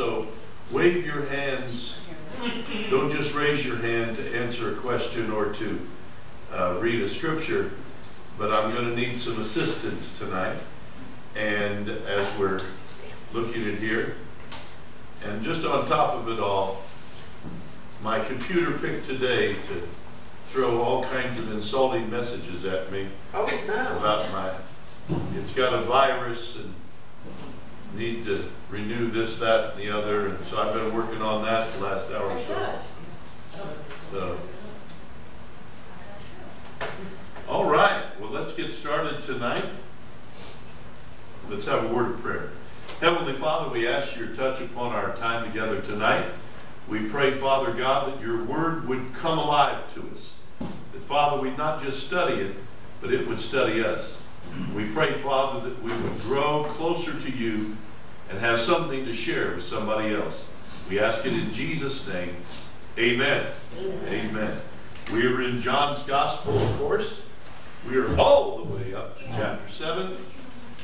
so wave your hands. Don't just raise your hand to answer a question or to uh, read a scripture, but I'm going to need some assistance tonight. And as we're looking at here, and just on top of it all, my computer picked today to throw all kinds of insulting messages at me Oh, no. about my, it's got a virus and need to renew this, that, and the other, and so I've been working on that the last hour or so. So, all right, well, let's get started tonight. Let's have a word of prayer. Heavenly Father, we ask your touch upon our time together tonight. We pray, Father God, that your word would come alive to us. That, Father, we'd not just study it, but it would study us. We pray, Father, that we would grow closer to you and have something to share with somebody else. We ask it in Jesus' name. Amen. Amen. Amen. We are in John's Gospel, of course. We are all the way up to chapter 7.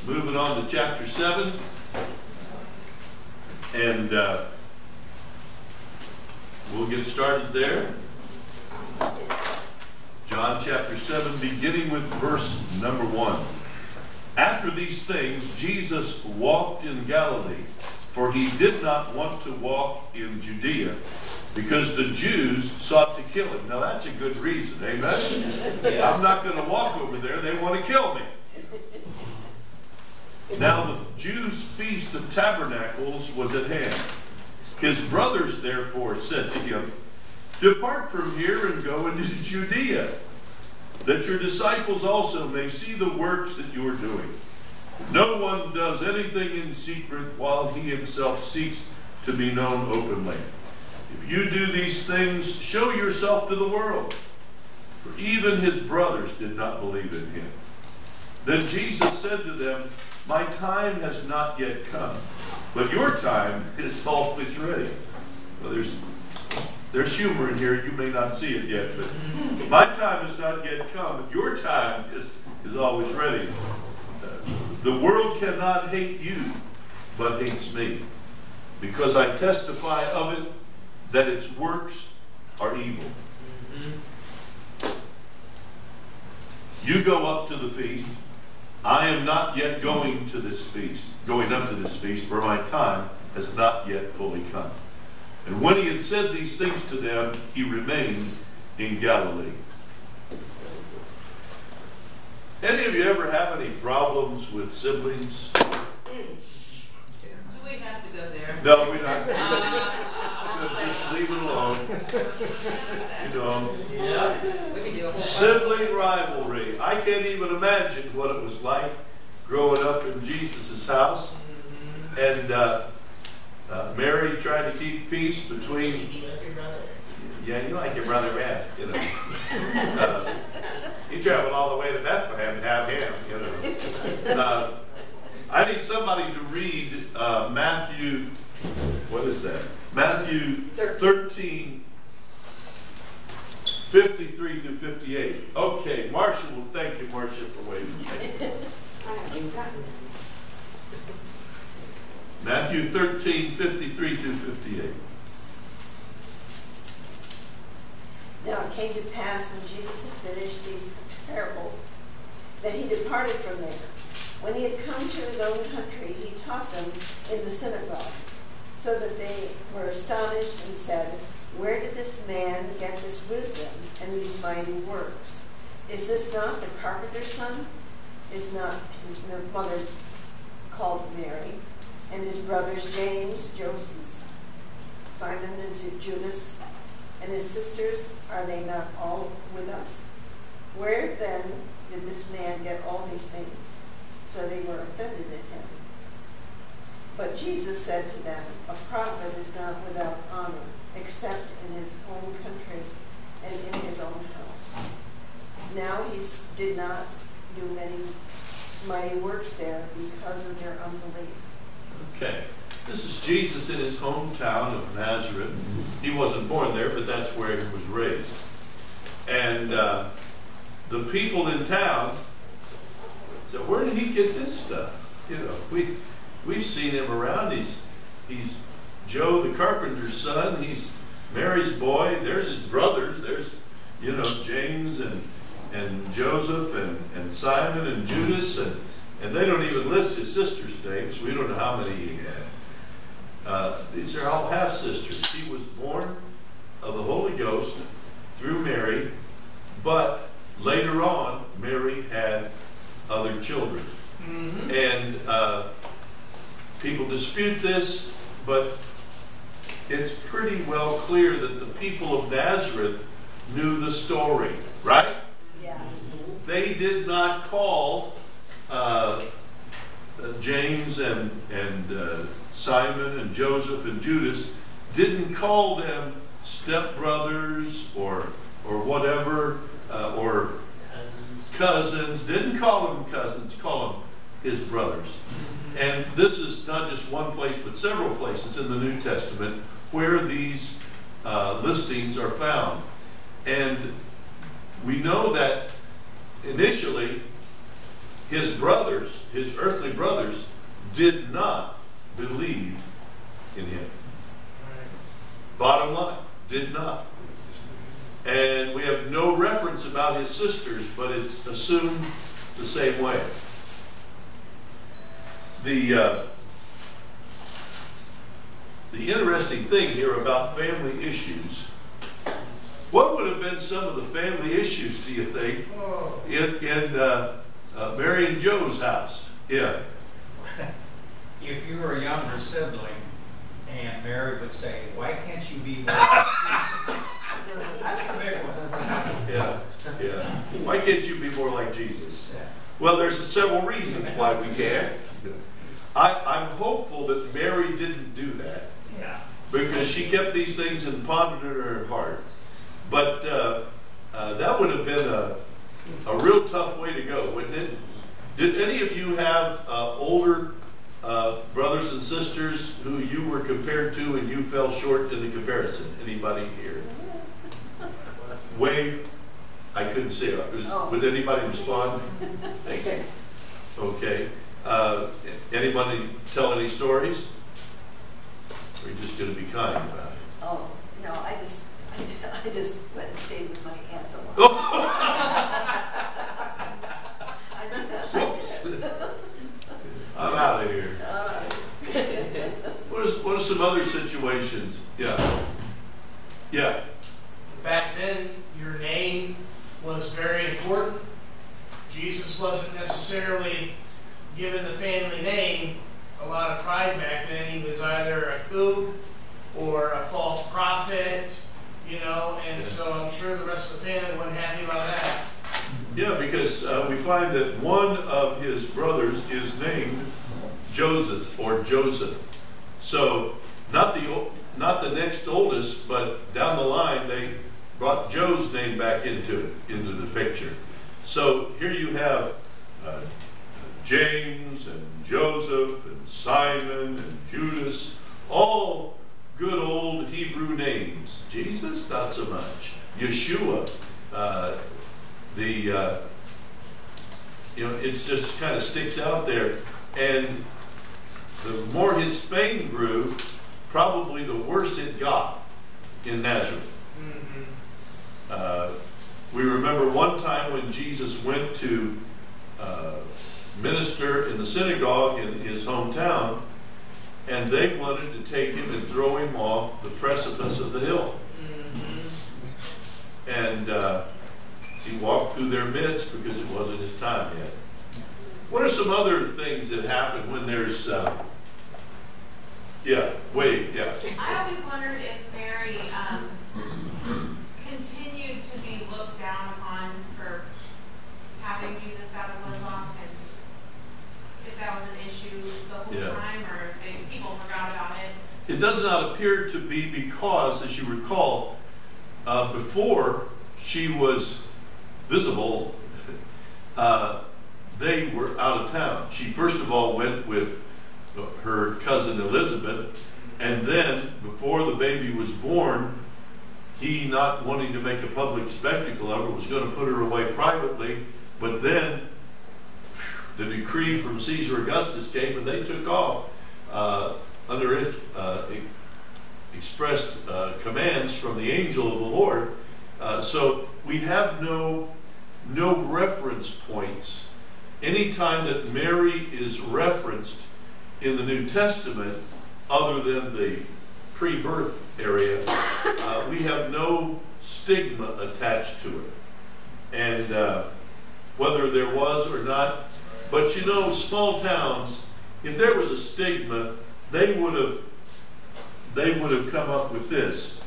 Moving on to chapter 7. And uh, we'll get started there. John chapter 7, beginning with verse number 1. After these things, Jesus walked in Galilee, for he did not want to walk in Judea, because the Jews sought to kill him. Now that's a good reason, amen? Yeah. I'm not going to walk over there, they want to kill me. Now the Jews' feast of tabernacles was at hand. His brothers therefore said to him, Depart from here and go into Judea, that your disciples also may see the works that you are doing. No one does anything in secret while he himself seeks to be known openly. If you do these things, show yourself to the world. For even his brothers did not believe in him. Then Jesus said to them, My time has not yet come, but your time is always ready. Well, there's there's humor in here. You may not see it yet, but my time has not yet come, your time is, is always ready. Uh, the world cannot hate you, but hates me, because I testify of it that its works are evil. You go up to the feast. I am not yet going to this feast, going up to this feast, for my time has not yet fully come. And when he had said these things to them, he remained in Galilee. Any of you ever have any problems with siblings? Do we have to go there? No, we don't. Just, just leave it alone. You know, Yeah. We can do a whole. sibling rivalry. I can't even imagine what it was like growing up in Jesus' house and uh, uh, Mary tried to keep peace between You love your brother. Yeah, you like your brother best, you know. Uh, he traveled all the way to Bethlehem to have him, you know. Uh, I need somebody to read uh, Matthew, what is that? Matthew 13, 53 to 58. Okay, Marcia, well, thank you, Marcia, for waiting. I haven't gotten it. Matthew 13, 53 to 58. Now it came to pass when Jesus had finished these parables that he departed from there. When he had come to his own country, he taught them in the synagogue, so that they were astonished and said, Where did this man get this wisdom and these mighty works? Is this not the carpenter's son? Is not his mother called Mary? And his brothers James, Joseph, Simon, and Judas, and his sisters, are they not all with us? Where then did this man get all these things? So they were offended at him. But Jesus said to them, A prophet is not without honor, except in his own country and in his own house. Now he did not do many mighty works there because of their unbelief. Okay. This is Jesus in his hometown of Nazareth. He wasn't born there, but that's where he was raised. And uh, the people in town said, "Where did he get this stuff?" You know, we we've seen him around. He's he's Joe the carpenter's son. He's Mary's boy. There's his brothers. There's, you know, James and and Joseph and, and Simon and Judas and and they don't even list his sisters' names. We don't know how many he had. Uh, these are all half sisters. He was born of the Holy Ghost through Mary, but later on, Mary had other children. And uh, people dispute this, but it's pretty well clear that the people of Nazareth knew the story, right? Yeah. They did not call uh, uh, James and, and uh, Simon and Joseph and Judas, didn't call them stepbrothers or, or whatever, uh, or cousins, didn't call them cousins, call them his brothers. And this is not just one place, but several places in the New Testament where these uh, listings are found. And we know that initially his brothers, his earthly brothers, did not believe in him. Bottom line, did not. And we have no reference about his sisters, but it's assumed the same way. The uh, the interesting thing here about family issues. What would have been some of the family issues, do you think, in, in uh, uh, Mary and Joe's house? Yeah. If you were a younger sibling, and Mary would say, why can't you be more like Jesus?" That's a big one. Yeah. Yeah. Why can't you be more like Jesus? Yeah. Well, there's several reasons why we can't. I, I'm hopeful that Mary didn't do that Yeah. because she kept these things and pondered in her heart. But uh, uh, that would have been a, a real tough way to go, wouldn't it? Did any of you have uh, older uh, brothers and sisters who you were compared to and you fell short in the comparison? Anybody here? Wave. I couldn't see it. Was- Oh. Would anybody respond? Thank you. Okay. Uh, anybody tell any stories? Or are you just going to be kind about it? Oh, no, I just, I, I just went and stayed with my aunt a lot. Whoops. I'm out of here. What is, what are some other situations? Yeah. Yeah. Back then, your name was very important. Jesus wasn't necessarily given the family name a lot of pride back then. He was either a kook or a false prophet, you know, and Yeah. so I'm sure the rest of the family wasn't happy about that. Yeah, because uh, we find that one of his brothers is named Joseph or Joseph. So not the not the next oldest, but down the line they brought Joe's name back into into the picture. So here you have uh, James and Joseph and Simon and Judas, all good old Hebrew names. Jesus, not so much. Yeshua, uh, the uh, you know it just kind of sticks out there. And the more his fame grew probably the worse it got in nazareth. Mm-hmm. uh, we remember one time when jesus went to uh, minister in the synagogue in his hometown and they wanted to take him and throw him off the precipice of the hill. And uh, he walked through their midst because it wasn't his time yet. What are some other things that happen when there's, uh, yeah, wait, yeah, I always wondered if Mary um, continued to be looked down upon for having Jesus out of wedlock, and if that was an issue the whole Yeah. time, or if they, people forgot about it. it does not appear to be because, as you recall, uh, before she was visible, uh, they were out of town. She first of all went with her cousin Elizabeth, and then before the baby was born, he not wanting to make a public spectacle of her was going to put her away privately, but then the decree from Caesar Augustus came and they took off uh, under it, uh, expressed uh, commands from the angel of the Lord. Uh, so we have no no reference points. Anytime that Mary is referenced in the New Testament, other than the pre-birth area, uh, we have no stigma attached to it. And uh, whether there was or not, but you know, small towns, if there was a stigma, they would have they would have come up with this.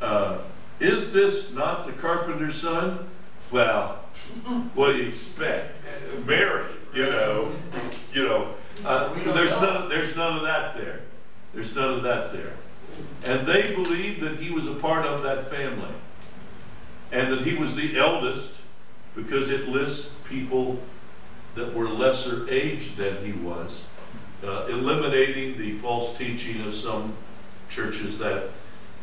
Uh, is this not the carpenter's son? Well, what do you expect? Mary, you know, you know. Uh, there's none. There's none of that there. There's none of that there. And they believed that he was a part of that family, and that he was the eldest, because it lists people that were lesser age than he was, uh, eliminating the false teaching of some churches that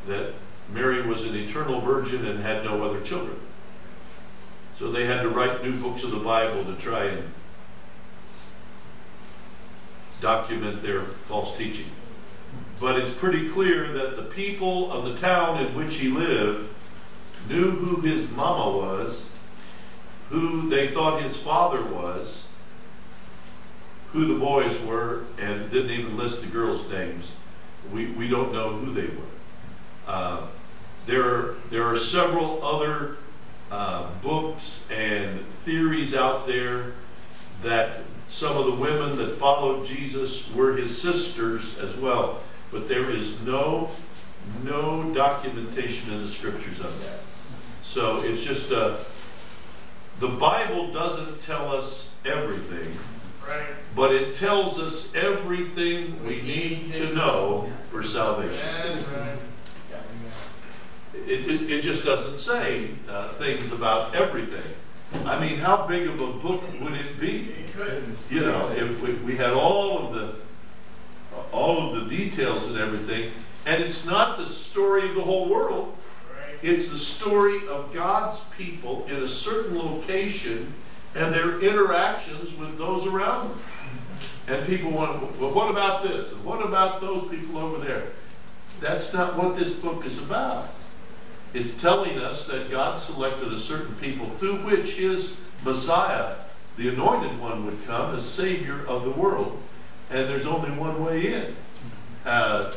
that Mary was an eternal virgin and had no other children. So they had to write new books of the Bible to try and document their false teaching. But it's pretty clear that the people of the town in which he lived knew who his mama was, who they thought his father was, who the boys were, and didn't even list the girls' names. We, we don't know who they were. Uh, there, there are several other uh, books and theories out there that some of the women that followed Jesus were his sisters as well. But there is no, no documentation in the scriptures of that. So it's just a, the Bible doesn't tell us everything, Right. but it tells us everything we need to know for salvation. That's right. It, it, it just doesn't say uh, things about everything. I mean, how big of a book would it be? You know, if we, we had all of the all of the details and everything, and it's not the story of the whole world. It's the story of God's people in a certain location and their interactions with those around them. And people want, well, what about this? And what about those people over there? That's not what this book is about. It's telling us that God selected a certain people through which his Messiah, the anointed one, would come as Savior of the world. And there's only one way in. Uh,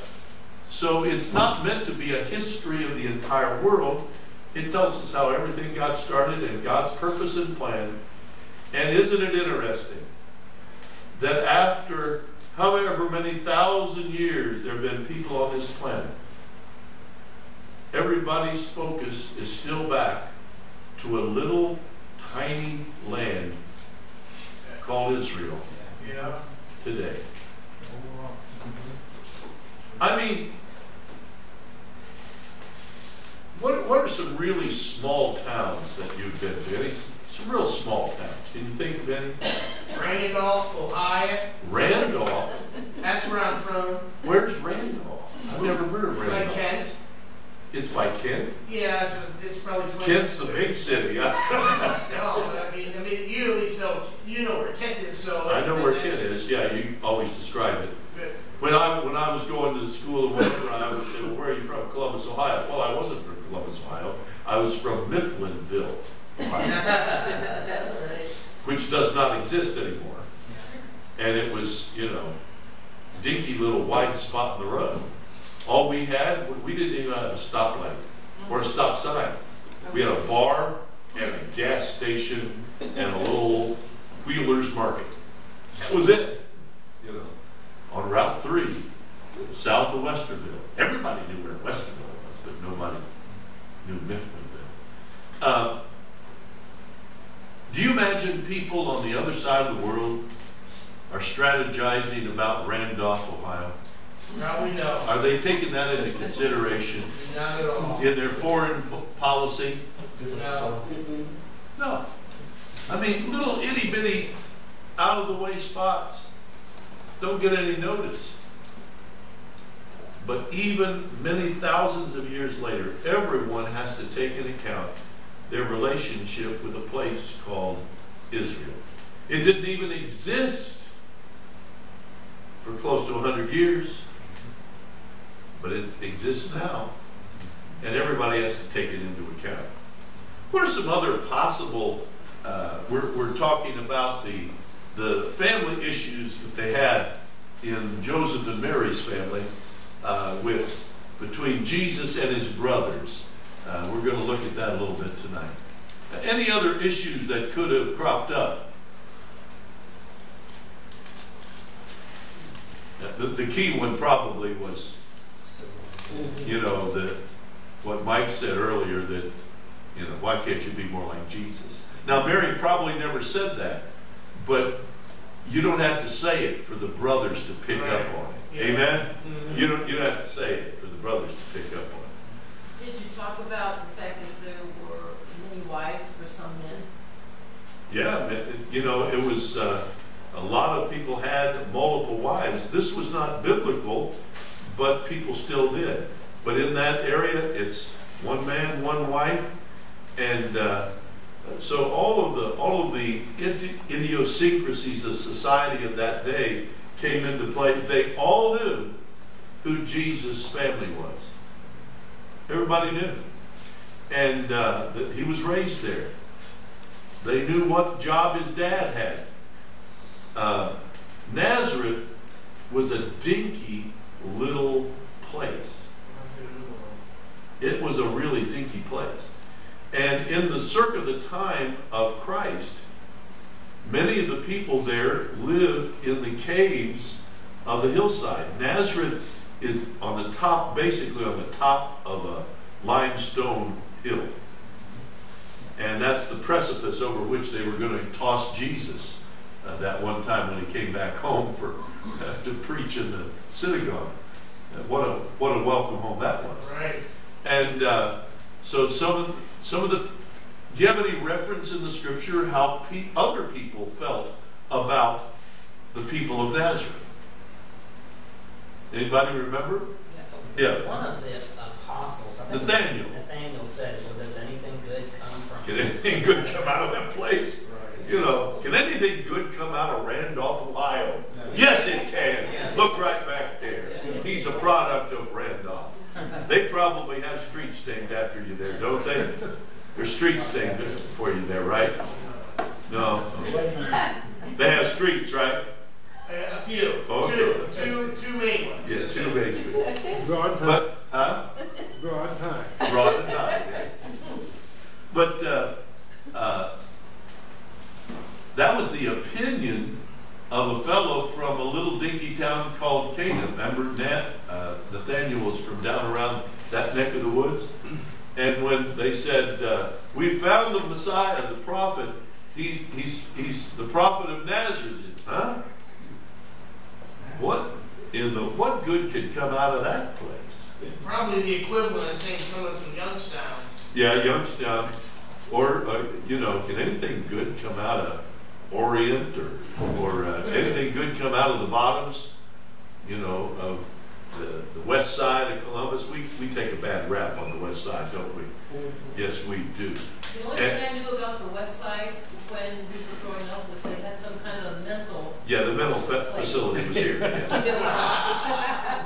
so it's not meant to be a history of the entire world. It tells us how everything got started and God's purpose and plan. And isn't it interesting that after however many thousand years there have been people on this planet, everybody's focus is still back to a little tiny land called Israel Yeah. today. I mean, what, what are some really small towns that you've been to? Any, some real small towns. Can you think of any? Randolph, Ohio. Randolph. That's where I'm from. Where's Randolph? I've never heard of It's like Randolph. Kent. It's by Kent. Yeah, it's, it's probably 20 Kent's the big city. No, I mean, I mean, you at least know, you know where Kent is, so. I know where Kent is. Yeah, you always describe it. but- When I when I was going to the school in Western, I would say, well, "Where are you from?" Columbus, Ohio. Well, I wasn't from Columbus, Ohio. I was from Mifflinville, Ohio, which does not exist anymore. And it was, you know, dinky little white spot in the road. All we had, we didn't even have a stoplight or a stop sign. We had a bar and a gas station and a little Wheeler's Market. That was it. You know, on Route 3, south of Westerville. Everybody knew where Westerville was, but nobody knew Mifflinville. Uh, do you imagine people on the other side of the world are strategizing about Randolph, Ohio? Are they taking that into consideration Not at all. in their foreign po- policy? No. No. I mean, little itty bitty, out of the way spots don't get any notice. But even many thousands of years later, everyone has to take into account their relationship with a place called Israel. It didn't even exist for close to 100 years. But it exists now. And everybody has to take it into account. What are some other possible, uh, we're, we're talking about the, the family issues that they had in Joseph and Mary's family uh, with, between Jesus and his brothers. Uh, we're going to look at that a little bit tonight. Any other issues that could have cropped up? The, the key one probably was, you know, the, what Mike said earlier that, you know, why can't you be more like Jesus? Now, Mary probably never said that, but you don't have to say it for the brothers to pick up on it. Yeah. Amen? Mhm. You don't, you don't have to say it for the brothers to pick up on it. Did you talk about the fact that there were many wives for some men? Yeah, it- it- you know, it was, uh, a lot of people had multiple wives. This was not biblical, but people still did. But in that area, it's one man, one wife. And uh, so all of the, all of the idiosyncrasies of society of that day came into play. They all knew who Jesus' family was. Everybody knew. And uh, that he was raised there. They knew what job his dad had. Uh, Nazareth was a dinky little place. It was a really dinky place. And in the circa the time of Christ, many of the people there lived in the caves of the hillside. Nazareth is on the top, basically on the top of a limestone hill. And that's the precipice over which they were going to toss Jesus uh, that one time when he came back home for to preach in the synagogue. What a what a welcome home that was. Right. And uh, so some of some of the do you have any reference in the scripture how pe- other people felt about the people of Nazareth? Anybody remember? Yeah. One of the apostles, I think Nathaniel. Nathaniel said, well, does anything good come from? Can anything good come out of that place? You know, can anything good come out of Randolph, Ohio? Yes, it can. Look right back there. He's a product of Randolph. They probably have streets named after you there, don't they? There's streets named for you there, right? No. They have streets, right? A, a few. Okay. Two. Two. Two main ones. Yeah, two big. Broad and high. But, huh? Broad and high. Broad and high, yes. But uh, uh, that was the opinion of a fellow from a little dinky town called Cana. Remember, Nat, uh, Nathaniel was from down around that neck of the woods. And when they said, uh, "We found the Messiah, the prophet," he's he's he's the prophet of Nazareth. Huh? What in the what good could come out of that place? Probably the equivalent of saying someone from Youngstown. Yeah, Youngstown, or uh, you know, can anything good come out of Orient or or uh, anything good come out of the bottoms? You know, of the, the west side of Columbus. We we take a bad rap on the west side, don't we? Yes, we do. The only thing I knew about the west side when we were growing up was they had some kind of mental. Yeah, the mental fa- facility was here. yes.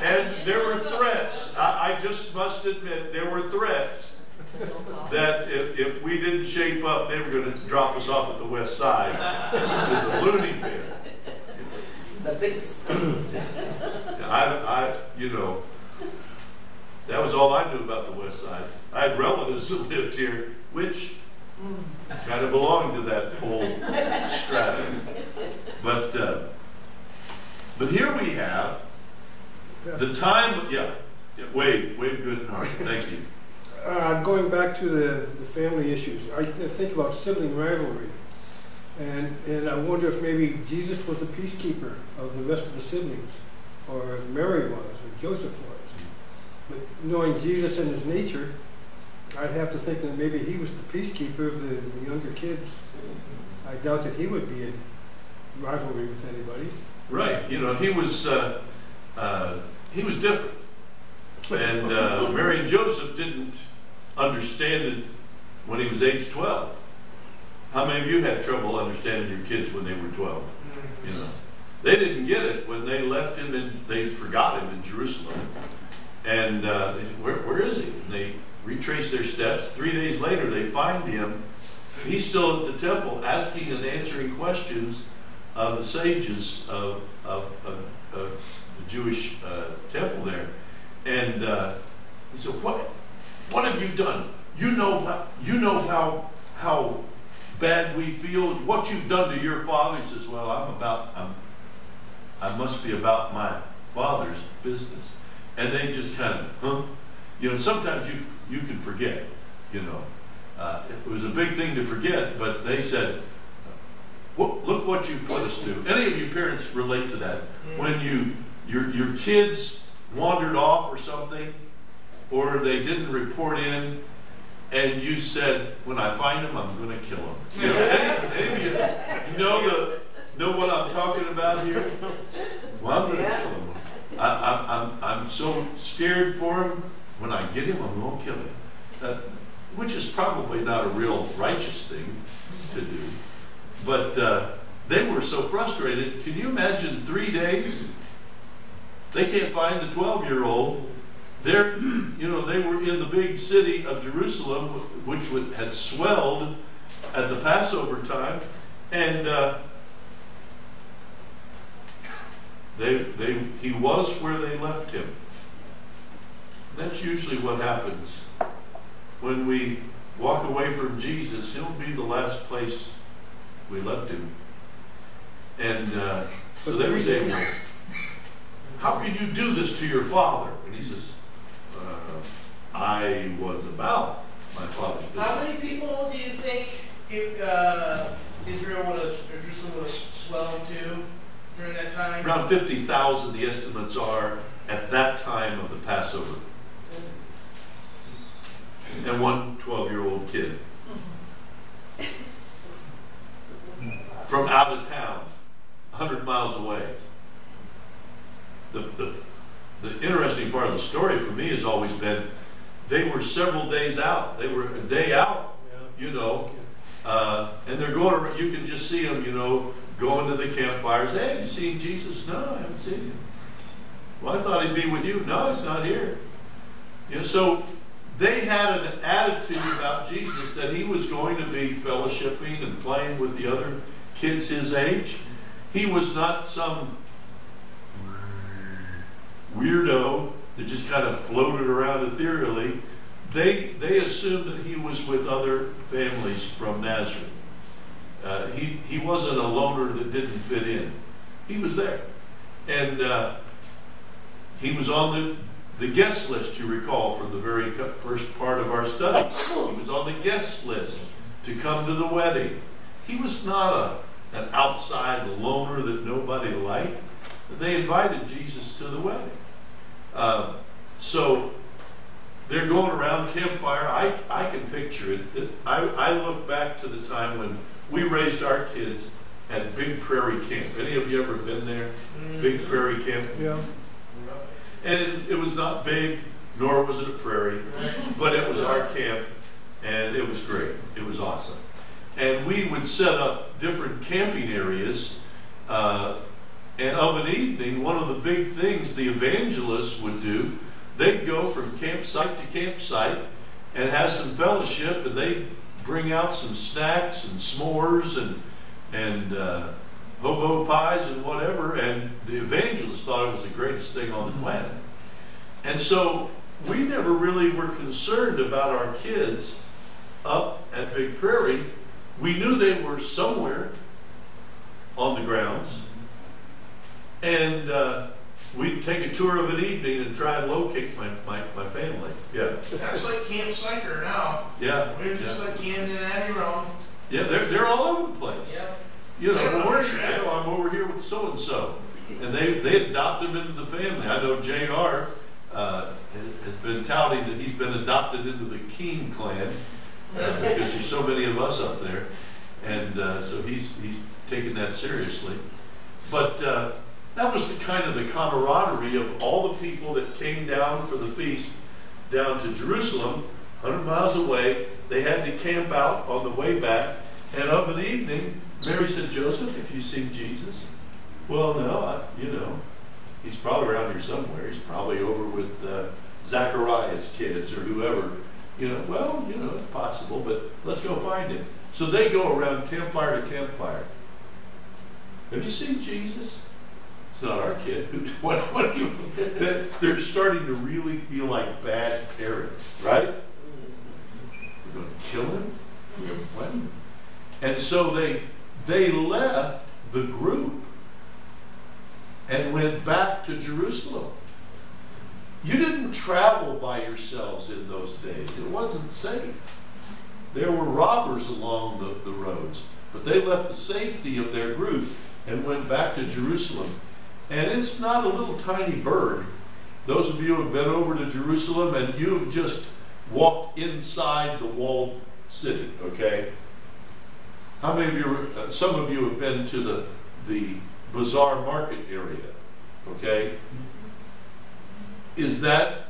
And there were threats. I, I just must admit, there were threats that if, if we didn't shape up, they were going to drop us off at the west side to the loony bin. The biggest. I, I, you know, that was all I knew about the west side. I had relatives who lived here, which kind of belonged to that whole strata. But, uh, but here we have the time, yeah, yeah, wave, wave good and hard. Thank you. Uh, going back to the, the family issues, I th- think about sibling rivalry. And, and I wonder if maybe Jesus was the peacekeeper of the rest of the siblings, or Mary was, or Joseph was. But knowing Jesus and his nature, I'd have to think that maybe he was the peacekeeper of the, the younger kids. I doubt that he would be in rivalry with anybody. Right, you know, he was, uh, uh, he was different. And uh, Mary and Joseph didn't understand it when he was age 12. How many of you had trouble understanding your kids when they were 12? You know, they didn't get it when they left him and they forgot him in Jerusalem. And uh, they, where, where is he? And they retrace their steps. Three days later, they find him. He's still at the temple asking and answering questions of the sages of, of, of, of the Jewish uh, temple there. And uh, he said, what, what have you done? You know, how, you know how, how bad we feel, what you've done to your father. He says, well, I'm about, I'm, I must be about my father's business. And they just kind of, huh? You know, sometimes you, you can forget, you know. Uh, it was a big thing to forget, but they said, look what you put us to." Any of you parents relate to that? When you, your, your kids wandered off or something, or they didn't report in, and you said, when I find them, I'm going to kill them. You know, any, any you know, the, know what I'm talking about here? Well, I'm going to kill him. I, I, I'm, I'm so scared for him. When I get him, I'm going to kill him. Uh, which is probably not a real righteous thing to do. But uh, they were so frustrated. Can you imagine three days? They can't find the 12 year old. They're, you know, they were in the big city of Jerusalem, which would- had swelled at the Passover time, and uh, they, they, he was where they left him. That's usually what happens when we walk away from Jesus. He'll be the last place we left him. And uh, so they were saying, "How can you do this to your father?" And he says, uh, "I was about my father's business." How many people do you think if, uh, Israel would have, or Jerusalem would have swelled to during that time? Around 50,000, the estimates are, at that time of the Passover. And one 12 year old kid. From out of town, 100 miles away. The, the, the interesting part of the story for me has always been they were several days out. They were a day out, you know, uh, and they're going around, you can just see them, you know, going to the campfires. Hey, have you seen Jesus? No, I haven't seen him. Well, I thought he'd be with you. No, he's not here. You know, so they had an attitude about Jesus that he was going to be fellowshipping and playing with the other kids his age. He was not some weirdo that just kind of floated around ethereally. They, they assumed that he was with other families from Nazareth. Uh, he, he wasn't a loner that didn't fit in. He was there. And uh, he was on the, the guest list, you recall, from the very first part of our study. He was on the guest list to come to the wedding. He was not a, an outside loner that nobody liked. They invited Jesus to the wedding. Uh, so they're going around campfire. I, I can picture it. It- I, I look back to the time when we raised our kids at Big Prairie Camp. Any of you ever been there? Big Prairie Camp? Yeah. And it, it was not big, nor was it a prairie, but it was our camp, and it was great. It was awesome. And we would set up different camping areas. Uh, and of an evening, one of the big things the evangelists would do, they'd go from campsite to campsite and have some fellowship, and they'd bring out some snacks and s'mores and and uh, hobo pies and whatever. And the evangelists thought it was the greatest thing on the planet. And so we never really were concerned about our kids up at Big Prairie. We knew they were somewhere on the grounds. And uh, we'd take a tour of an evening and try and locate my, my, my family. Yeah. That's like Camp Sychar now. Yeah. We're just yeah. like Camden Abbey Road. Yeah, they're, they're all over the place. Yeah. You know, where where you go, I'm over here with so and so. And they, they adopt him into the family. I know JR uh, has has been touting that he's been adopted into the Keene clan uh, because there's so many of us up there. And uh, so he's, he's taken that seriously. But uh, that was the kind of the camaraderie of all the people that came down for the feast down to Jerusalem, 100 miles away. They had to camp out on the way back. And of an evening, Mary said, Joseph, if you seen Jesus? Well, no, I, you know, he's probably around here somewhere. He's probably over with uh, Zachariah's kids or whoever. You know, well, you know, it's possible, but let's go find him. So they go around campfire to campfire. Have you seen Jesus? It's not our kid. What, what do you, they're- they're starting to really feel like bad parents, right? We're going to kill him? We're going to? And so they, they left the group and went back to Jerusalem. You didn't travel by yourselves in those days. It wasn't safe. There were robbers along the, the roads, but they left the safety of their group and went back to Jerusalem. And it's not a little tiny bird. Those of you who have been over to Jerusalem and you've just walked inside the walled city, okay? How many of you, uh, some of you have been to the, the bazaar market area, okay? Is that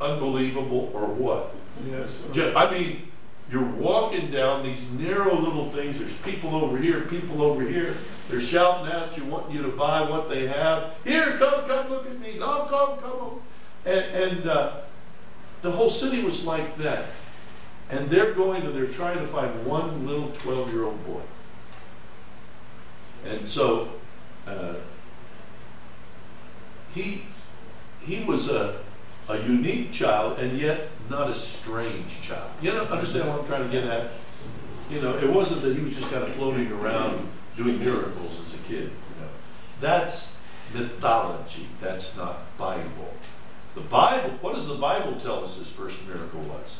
unbelievable or what? Yes. Ju- I mean, you're walking down these narrow little things. There's people over here, people over here. They're shouting at you, wanting you to buy what they have. Here, come, come, look at me. No, come, come on. And, and uh, the whole city was like that. And they're going to, they're trying to find one little 12 year old boy. And so, uh, he, he was a, a unique child and yet not a strange child. You know, understand what I'm trying to get at? You know, it wasn't that he was just kind of floating around doing miracles as a kid. You know, that's mythology. That's not Bible. The Bible. What does the Bible tell us his first miracle was?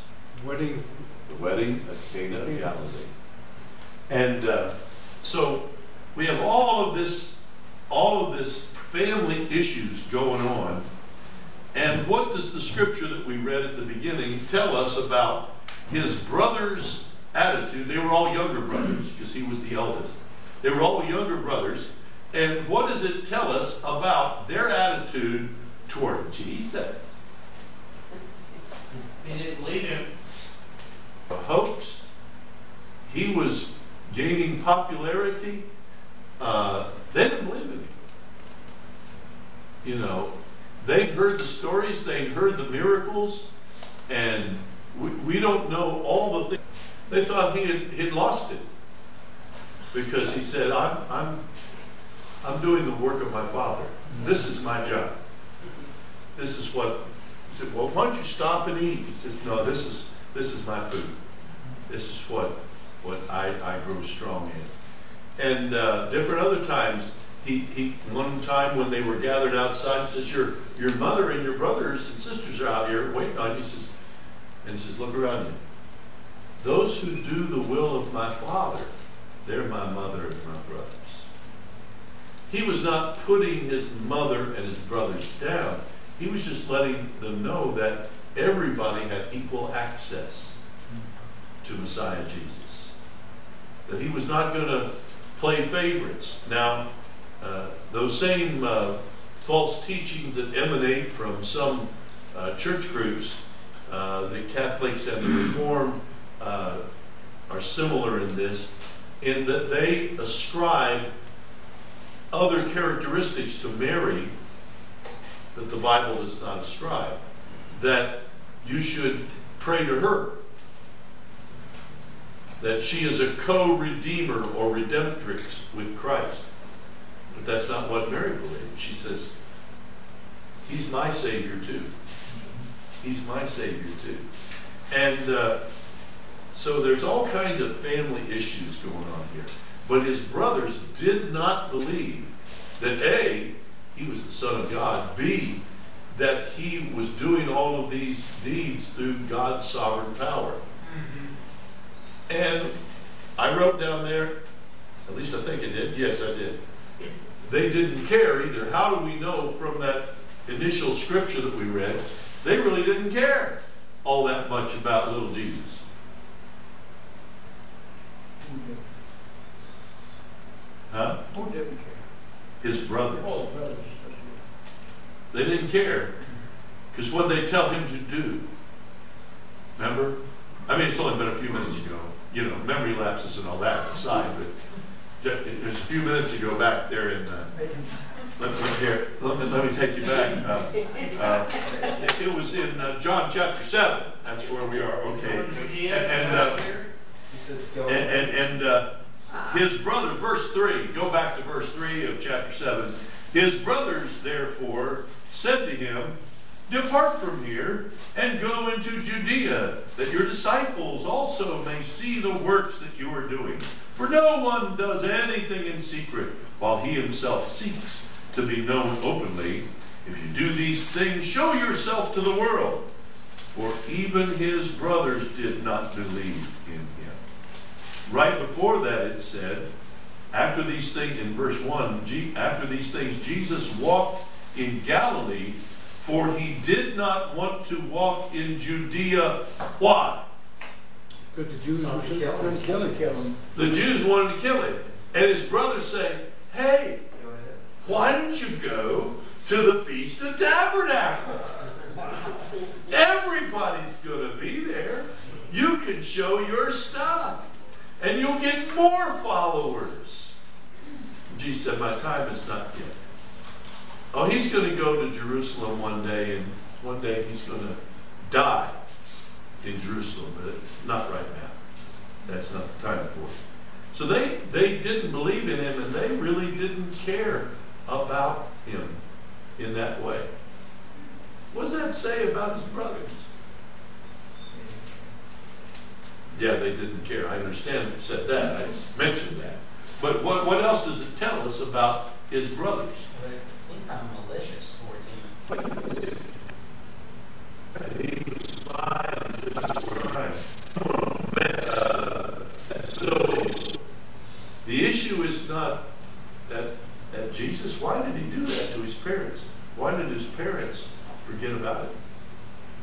Wedding. The wedding at Cana of Galilee. And uh, so we have all of this, all of this family issues going on. And what does the scripture that we read at the beginning tell us about his brother's attitude? They were all younger brothers because he was the eldest. They were all younger brothers. And what does it tell us about their attitude toward Jesus? They didn't believe him. A hoax. He was gaining popularity. Uh, they didn't believe in him. You know, they heard the stories, they'd heard the miracles, and we, we don't know all the things. They thought he had he'd lost it because he said, "I'm I'm I'm doing the work of my father. This is my job. This is what." He said, "Well, why don't you stop and eat?" He says, "No, this is this is my food. This is what what I I grow strong in." And uh, different other times, he, he one time when they were gathered outside, says, "Your your mother and your brothers and sisters are out here waiting on you." He says, and he says, "Look around you. Those who do the will of my Father, they're my mother and my brothers." He was not putting his mother and his brothers down. He was just letting them know that everybody had equal access to Messiah Jesus. That he was not going to play favorites. Now, uh, those same uh, false teachings that emanate from some uh, church groups, uh, the Catholics and the Reformed, uh, are similar in this, in that they ascribe other characteristics to Mary that the Bible does not ascribe. That you should pray to her. That she is a co redeemer or redemptrix with Christ. But that's not what Mary believed. She says, He's my Savior too. He's my Savior too. And uh, so there's all kinds of family issues going on here. But his brothers did not believe that A, he was the Son of God, B, that he was doing all of these deeds through God's sovereign power. And I wrote down there, at least I think I did, yes, I did. They didn't care either. How do we know from that initial scripture that we read? They really didn't care all that much about little Jesus. Huh? Who didn't care? His brothers. Oh, brothers. They didn't care. Because what they tell him to do. Remember? I mean, it's only been a few minutes ago. You know, memory lapses and all that aside, but ju- it was a few minutes ago back there in uh, let me, here, let let me take you back. Uh, uh, it- It was in uh, John chapter seven, that's where we are, okay. Judea, And, uh. And, and, and uh, his brother, verse 3, go back to verse 3 of chapter 7. His brothers, therefore, said to him, Depart from here and go into Judea, that your disciples also may see the works that you are doing. For no one does anything in secret while he himself seeks to be known openly. If you do these things, show yourself to the world. For even his brothers did not believe in him. Right before that, it said, after these things, in verse 1, after these things, Jesus walked in Galilee, for he did not want to walk in Judea. Why? Because the Jews were Some kill him. to kill him. Kill him. The Jews wanted to kill him. And his brothers say, hey, why don't you go to the Feast of Tabernacles? Everybody's going to be there. You can show your stuff, and you'll get more followers. Jesus said, My time is not yet. Oh, he's going to go to Jerusalem one day, and one day he's going to die in Jerusalem, but not right now. That's not the time for it. So they, they didn't believe in him, and they really didn't care about him in that way. What does that say about his brothers? Yeah, they didn't care. I understand it said that. I mentioned that. But what, what else does it tell us about his brothers? But it seemed kind of malicious towards him. So the issue is not that, that Jesus, why did he do that to his parents? Why did his parents forget about it?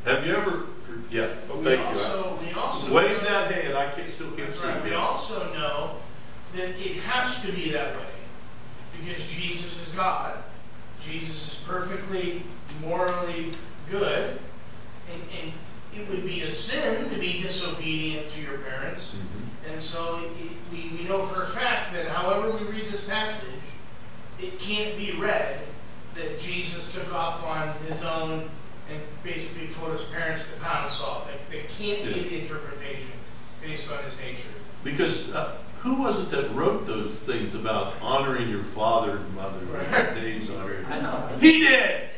Have you ever, for- yeah, But we thank you. also, we also. Wave know- that hand, I can't, still can't see. right. We also know that it has to be that way because Jesus is God. Jesus is perfectly morally good, and, and it would be a sin to be disobedient to your parents. Mhm. And so it, we, we know for a fact that however we read this passage, it can't be read that Jesus took off on his own and basically told his parents to pound salt. Like, there can't be Yeah. the interpretation based on his nature. Because uh, who was it that wrote those things about honoring your father and mother, Right. days honored? I know. He did!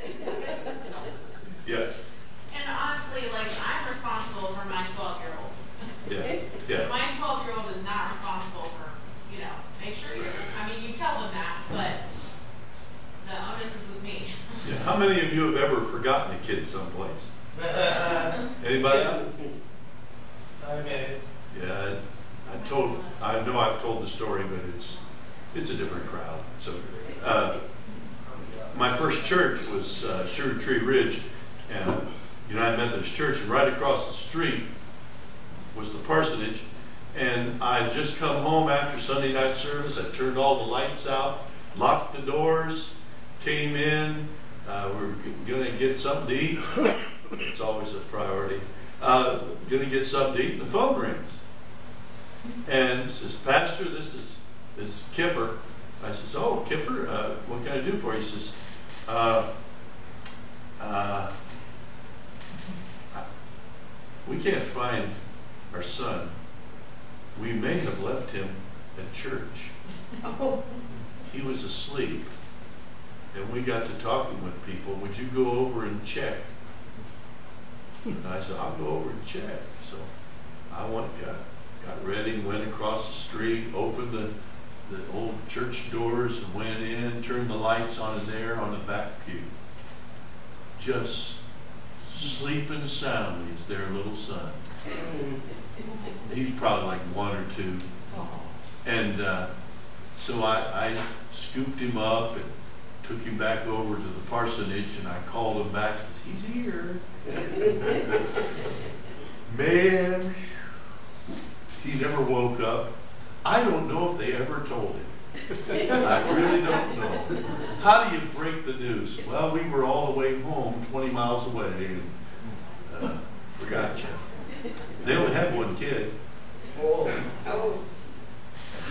Yeah, And honestly, like, I'm responsible for my twelve-year-old. yeah, yeah. My twelve-year-old is not responsible for, you know, make sure you're, I mean, you tell them that, but the onus is with me. yeah. How many of you have ever forgotten a kid someplace? Anybody? I admit it. Yeah, I, I told, I know I've told the story, but it's, it's a different crowd. So, uh, my first church was uh, Sugar Tree Ridge, United Methodist Church, and right across the street was the parsonage. And I had just come home after Sunday night service. I turned all the lights out, locked the doors, came in. Uh, we were going to get something to eat. It's always a priority. Uh, going to get something to eat, and the phone rings. And says, Pastor, this is this is Kipper. I says, Oh, Kipper, uh, what can I do for you? He says, uh, uh, We can't find our son. We may have left him at church. He was asleep. And we got to talking with people. Would you go over and check? And I said, I'll go over and check. So I went, got, got ready, went across the street, opened the, the old church doors and went in, turned the lights on in there on the back pew. Just sleeping soundly is their little son. He's probably like one or two. And uh, so I, I scooped him up and took him back over to the parsonage and I called him back. He's here. Man, he never woke up. I don't know if they ever told him. I really don't know. How do you break the news? Well, we were all the way home, 20 miles away, and uh, forgot you. They only had one kid. Oh,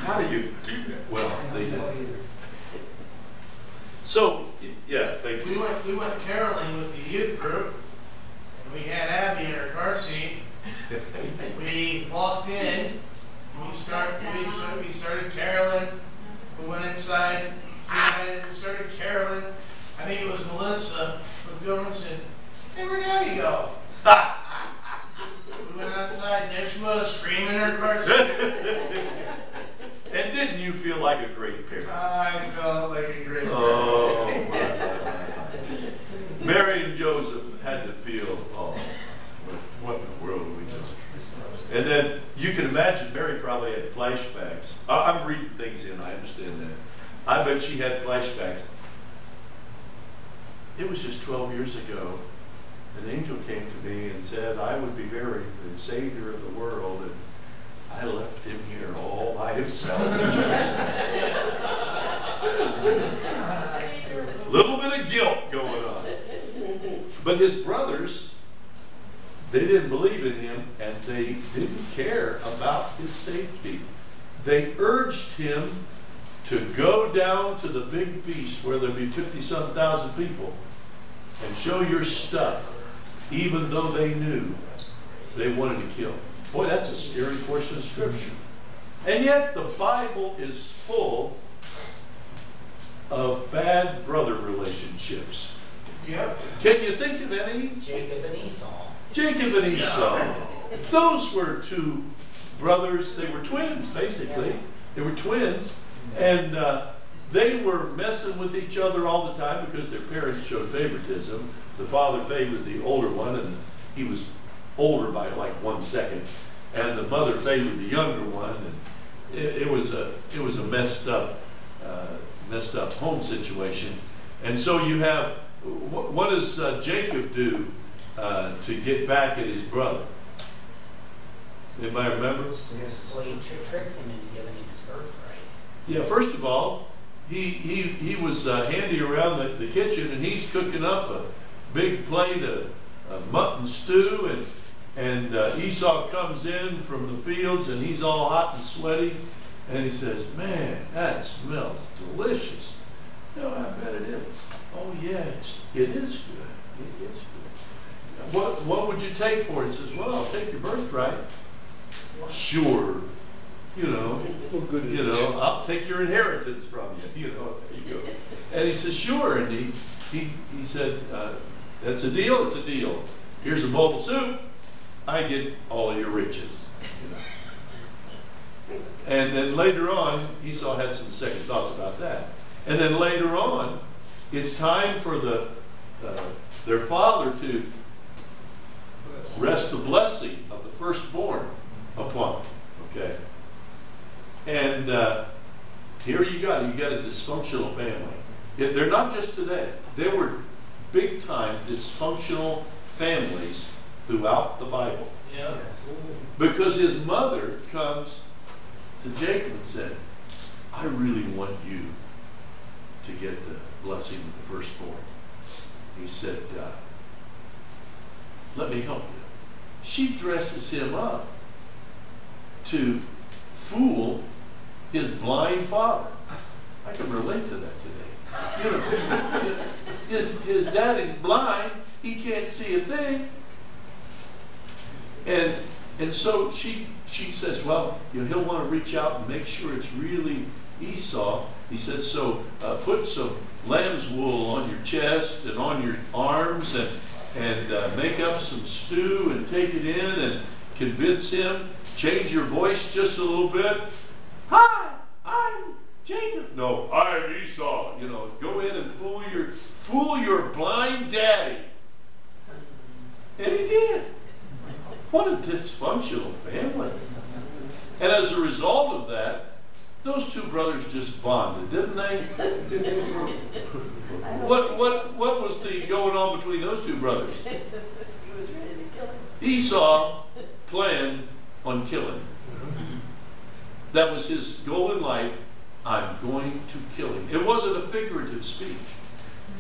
how do you do that? Well, they did. So, yeah, thank you. We went, we went caroling with the youth group, and we had Abby in her car seat we walked in. We. We, started, we started caroling. We went inside. We started caroling. I think it was Melissa McGovern said, "Hey, where did you go?" we went outside. And there's Melissa screaming her verse. and didn't you feel like a great parent? I felt like a great oh, parent. Oh, Mary and Joseph had to feel And then you can imagine Mary probably had flashbacks. I, I'm reading things in, I understand that. I bet she had flashbacks. It was just 12 years ago. An angel came to me and said I would be buried, the Savior of the world, and I left him here all by himself. A little bit of guilt going on. But his brothers, they didn't believe in him and they didn't care about his safety. They urged him to go down to the big feast where there'd be 50 some thousand people and show your stuff, even though they knew they wanted to kill. Boy, that's a scary portion of Scripture. And yet, the Bible is full of bad brother relationships. Yep. Can you think of any? Jacob and Esau. Jacob and Esau. Those were two brothers. They were twins, basically. They were twins. And uh, they were messing with each other all the time because their parents showed favoritism. The father favored the older one, and he was older by like one second. And the mother favored the younger one. And it, it was a it was a messed up uh, messed up home situation. And so you have what, what does uh, Jacob do uh, to get back at his brother? Anybody remember? Well, he tr- tricked him into giving him his birthright. Yeah, first of all, he he, he was uh, handy around the, the kitchen and he's cooking up a big plate of, of mutton stew and and uh, Esau comes in from the fields and he's all hot and sweaty and he says, "Man, that smells delicious." No, I bet it is. Oh yeah, it's, it is good. It is good. What what would you take for it? He says, "Well, I'll take your birthright." Sure. You know, you know, I'll take your inheritance from you. You know, there you go. And he says, sure. And he he he said, uh, that's a deal. It's a deal. Here's a bowl of soup. I get all your riches. You know. And then later on, Esau had some second thoughts about that. And then later on, it's time for the uh, their father to rest the blessing of the firstborn upon them. Okay. And uh, here you got you got a dysfunctional family. They're not just today. There were big time dysfunctional families throughout the Bible. Yeah. Because his mother comes to Jacob and said, I really want you to get the blessing of the firstborn. He said, uh, Let me help you. She dresses him up to fool his blind father. I can relate to that today. You know, his, his daddy's blind, he can't see a thing. And and so she she says, well, you know, he'll want to reach out and make sure it's really Esau. He said, so uh, put some lamb's wool on your chest and on your arms and and uh, make up some stew and take it in and convince him. Change your voice just a little bit. Hi, I'm Jacob. No, I'm Esau. You know, go in and fool your fool your blind daddy. And he did. What a dysfunctional family. And as a result of that, those two brothers just bonded, didn't they? What what what was the going on between those two brothers? He was ready to kill him. Esau planned on killing. That was his goal in life. I'm going to kill him. It wasn't a figurative speech.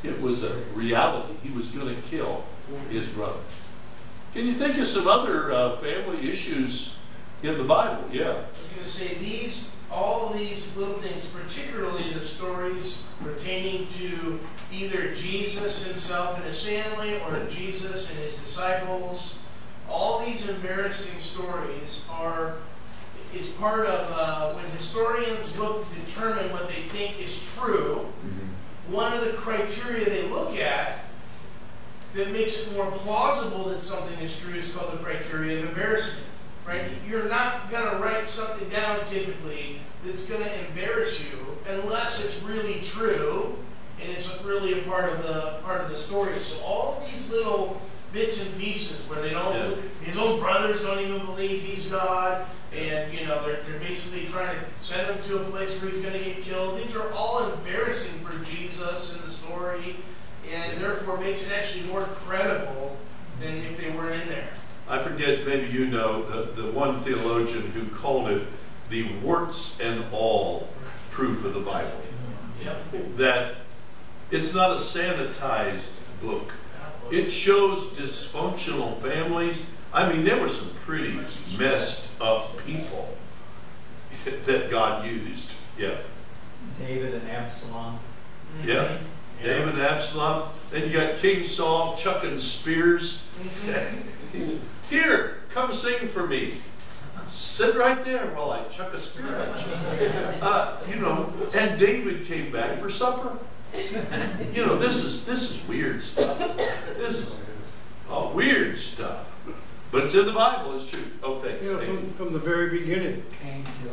It was a reality. He was going to kill his brother. Can you think of some other uh, family issues in the Bible? Yeah. I was going to say these, all these little things, particularly the stories pertaining to either Jesus himself and his family or Jesus and his disciples. All these embarrassing stories are is part of uh, when historians look to determine what they think is true. One of the criteria they look at that makes it more plausible that something is true is called the criteria of embarrassment. Right? You're not gonna write something down typically that's gonna embarrass you unless it's really true and it's really a part of the part of the story. So all these little bits and pieces where they don't Yeah. his own brothers don't even believe he's God and you know they're, they're basically trying to send him to a place where he's going to get killed. These are all embarrassing for Jesus in the story, and therefore makes it actually more credible than if they weren't in there. I forget, maybe you know, the, the one theologian who called it the warts and all proof of the Bible. Yep. That it's not a sanitized book. It shows dysfunctional families. I mean, there were some pretty messed up people that God used. Yeah. David and Absalom. Yeah. David and Absalom. Then you got King Saul chucking spears. Mm-hmm. He said, Here, come sing for me. Sit right there while I chuck a spear at you. Uh, you know, and David came back for supper. You know, this is this is weird stuff. This is oh, weird stuff. But it's in the Bible, it's true. Okay. You know, thank from, you. from the very beginning,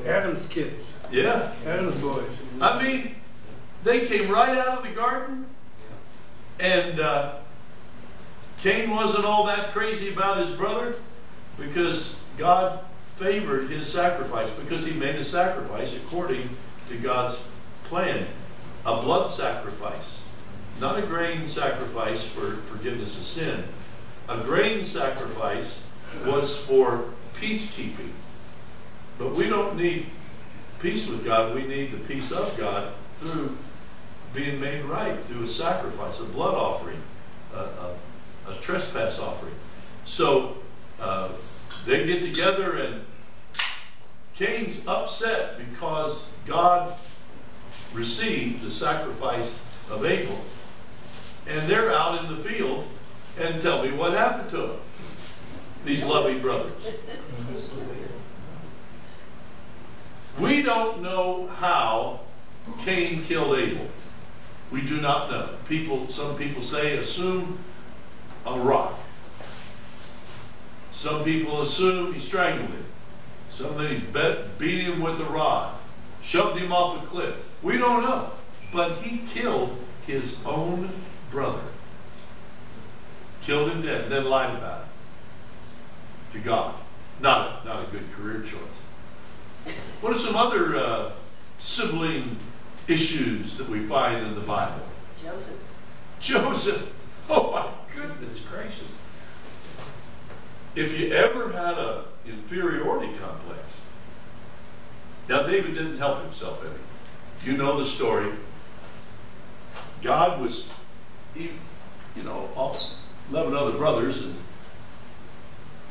Adam's kids, Yeah. Adam's boys. I mean, they came right out of the garden, and uh, Cain wasn't all that crazy about his brother because God favored his sacrifice because he made a sacrifice according to God's plan a blood sacrifice, not a grain sacrifice for forgiveness of sin. A grain sacrifice was for peacekeeping. But we don't need peace with God, we need the peace of God through being made right, through a sacrifice, a blood offering, a, a trespass offering. So uh, they get together, and Cain's upset because God received the sacrifice of Abel. And they're out in the field, and tell me what happened to them, these loving brothers. We don't know how Cain killed Abel. We do not know. People, some people say, assume a rock. Some people assume he strangled him. Some that he beat him with a rod, shoved him off a cliff. We don't know. But he killed his own brother. Killed him dead, then lied about it to God. Not a, not a good career choice. What are some other uh, sibling issues that we find in the Bible? Joseph. Joseph. Oh my goodness gracious. If you ever had an inferiority complex, now David didn't help himself any. You know the story. God was, you know, all 11 other brothers, and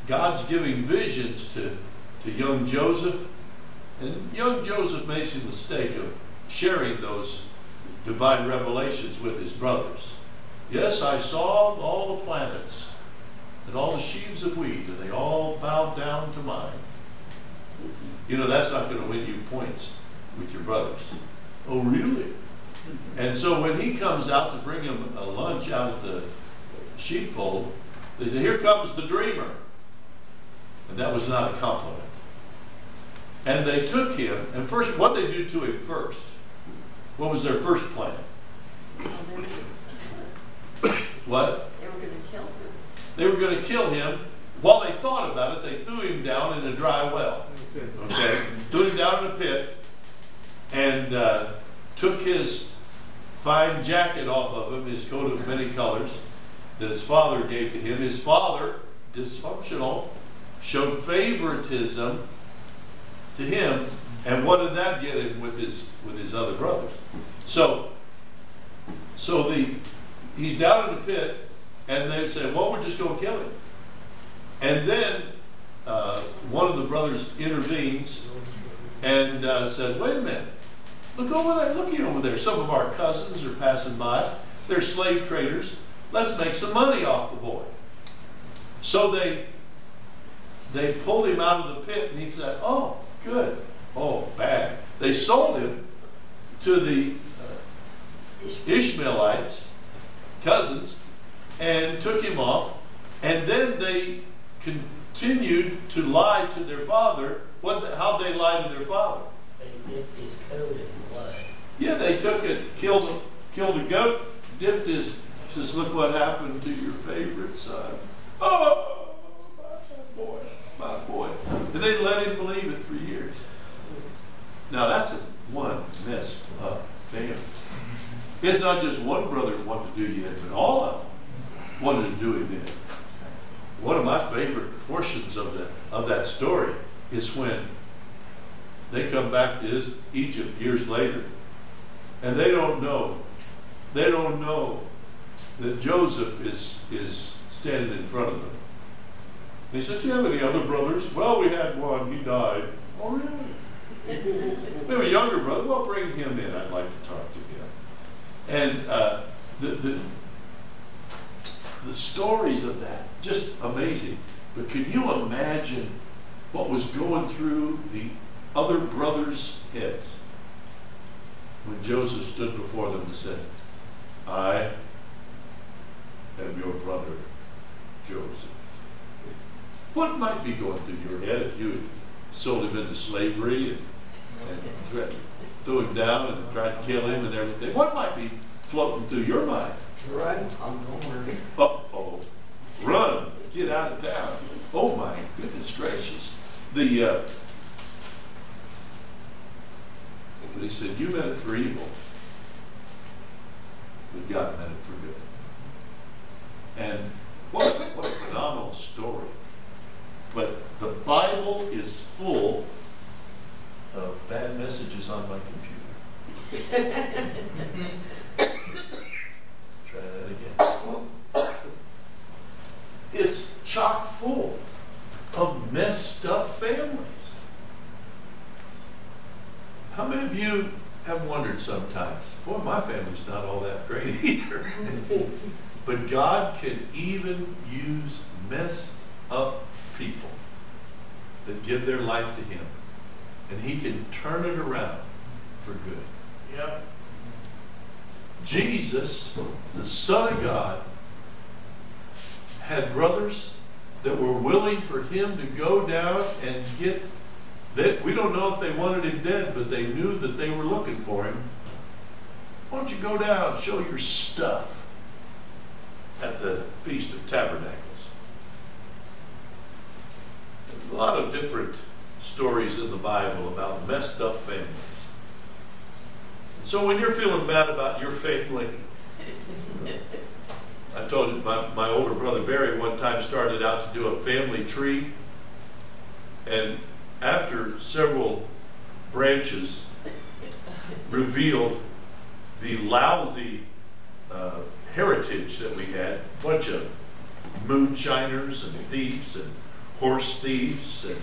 God's giving visions to, to young Joseph. And young Joseph makes the mistake of sharing those divine revelations with his brothers. Yes, I saw all the planets and all the sheaves of wheat, and they all bowed down to mine. You know, that's not going to win you points with your brothers. Oh, really? And so when he comes out to bring him a lunch out of the sheepfold, they say, Here comes the dreamer. And that was not a compliment. And they took him, and first, what they do to him first? What was their first plan? They were- What? They were going to kill him. They were going to kill him. While they thought about it, they threw him down in a dry well. Okay. Okay? threw him down in a pit and uh, took his fine jacket off of him, his coat of many colors that his father gave to him. His father, dysfunctional, showed favoritism to him. And what did that get him with his with his other brothers? So, so the he's down in the pit, and they say, "Well, we're just going to kill him." And then uh, one of the brothers intervenes and uh, said, "Wait a minute! Look over there! Looky over there! Some of our cousins are passing by. They're slave traders. Let's make some money off the boy." So they they pulled him out of the pit, and he said, "Oh, good. Oh, bad." They sold him to the uh, Ishmaelites, cousins, and took him off. And then they continued to lie to their father. What? How they lied to their father? They dipped his coat in blood. Yeah, they took it, killed a, killed a goat, dipped his, says, look what happened to your favorite son. Oh, my boy, my boy. And they let him believe it for years. Now that's a one messed up family. It's not just one brother wanted to do you in, but all of them wanted to do him in. One of my favorite portions of the of that story is when they come back to Egypt years later, and they don't know, they don't know that Joseph is is standing in front of them. And he says, "Do you have any other brothers?" Well, we had one. He died. Oh, really? we have a younger brother. Well, bring him in. I'd like to talk to him. And uh, the, the the stories of that just amazing. But can you imagine what was going through the other brothers' heads when Joseph stood before them and said, "I am your brother, Joseph." What might be going through your head if you sold him into slavery and, and threat- threw him down and tried to kill him and everything? What might be floating through your mind? Run, I'm going. Uh-oh. Run. Get out of town. Oh my goodness gracious. The uh, but he said, You meant it for evil. But God meant it for good. And what, what a phenomenal story. But the Bible is full of bad messages on my computer. Try that again. It's chock full of messed up families. How many of you have wondered sometimes, boy, my family's not all that great either. but God can even use messed up people that give their life to Him, and He can turn it around for good. Yep. Jesus, the Son of God, had brothers that were willing for him to go down and get that we don't know if they wanted him dead, but they knew that they were looking for him. Why don't you go down and show your stuff at the Feast of Tabernacles? There's a lot of different stories in the Bible about messed up families. So when you're feeling bad about your family, I told you, my, my older brother Barry one time started out to do a family tree. And after several branches revealed the lousy uh, heritage that we had, a bunch of moonshiners and thieves and horse thieves and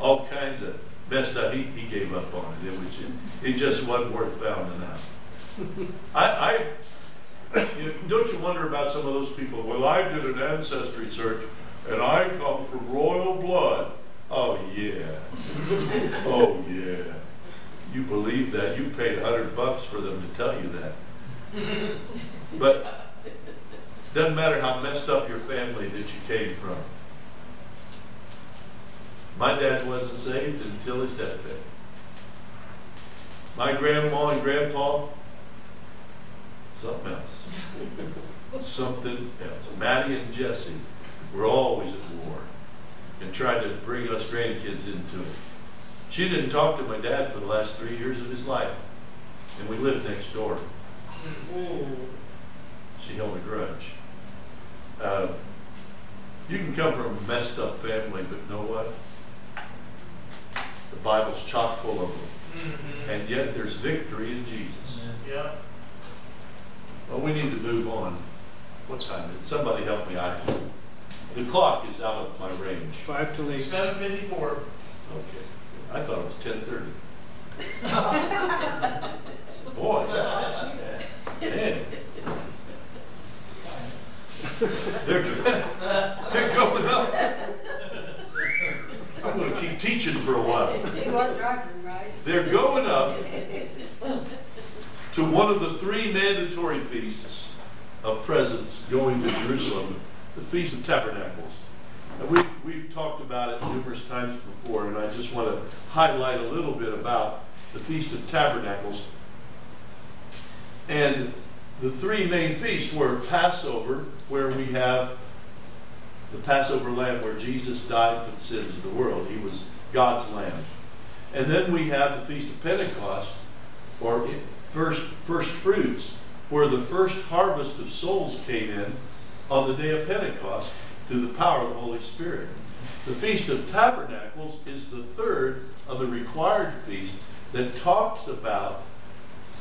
all kinds of messed up. He, he gave up on it. It was it just wasn't worth founding out. I, I you know, don't you wonder about some of those people? Well, I did an ancestry search, and I come from royal blood. Oh yeah, oh yeah. You believe that? You paid a hundred bucks for them to tell you that. But it doesn't matter how messed up your family that you came from. My dad wasn't saved until his deathbed. My grandma and grandpa, something else. something else. Maddie and Jesse were always at war and tried to bring us grandkids into it. She didn't talk to my dad for the last three years of his life, and we lived next door. She held a grudge. Uh, you can come from a messed up family, but know what? The Bible's chock full of them. Mm-hmm. And yet there's victory in Jesus. Yeah. Well, we need to move on. What time is it? Somebody help me. I, the clock is out of my range. Five till eight. Seven fifty-four. Okay. I thought it was ten thirty. Boy, man. They're, they're going up. I'm going to keep teaching for a while. Driving, right? They're going up to one of the three mandatory feasts of presents going to Jerusalem, the Feast of Tabernacles. And we, we've talked about it numerous times before, and I just want to highlight a little bit about the Feast of Tabernacles. And the three main feasts were Passover, where we have the Passover lamb, where Jesus died for the sins of the world. He was God's lamb. And then we have the Feast of Pentecost, or first, first fruits, where the first harvest of souls came in on the day of Pentecost through the power of the Holy Spirit. The Feast of Tabernacles is the third of the required feasts that talks about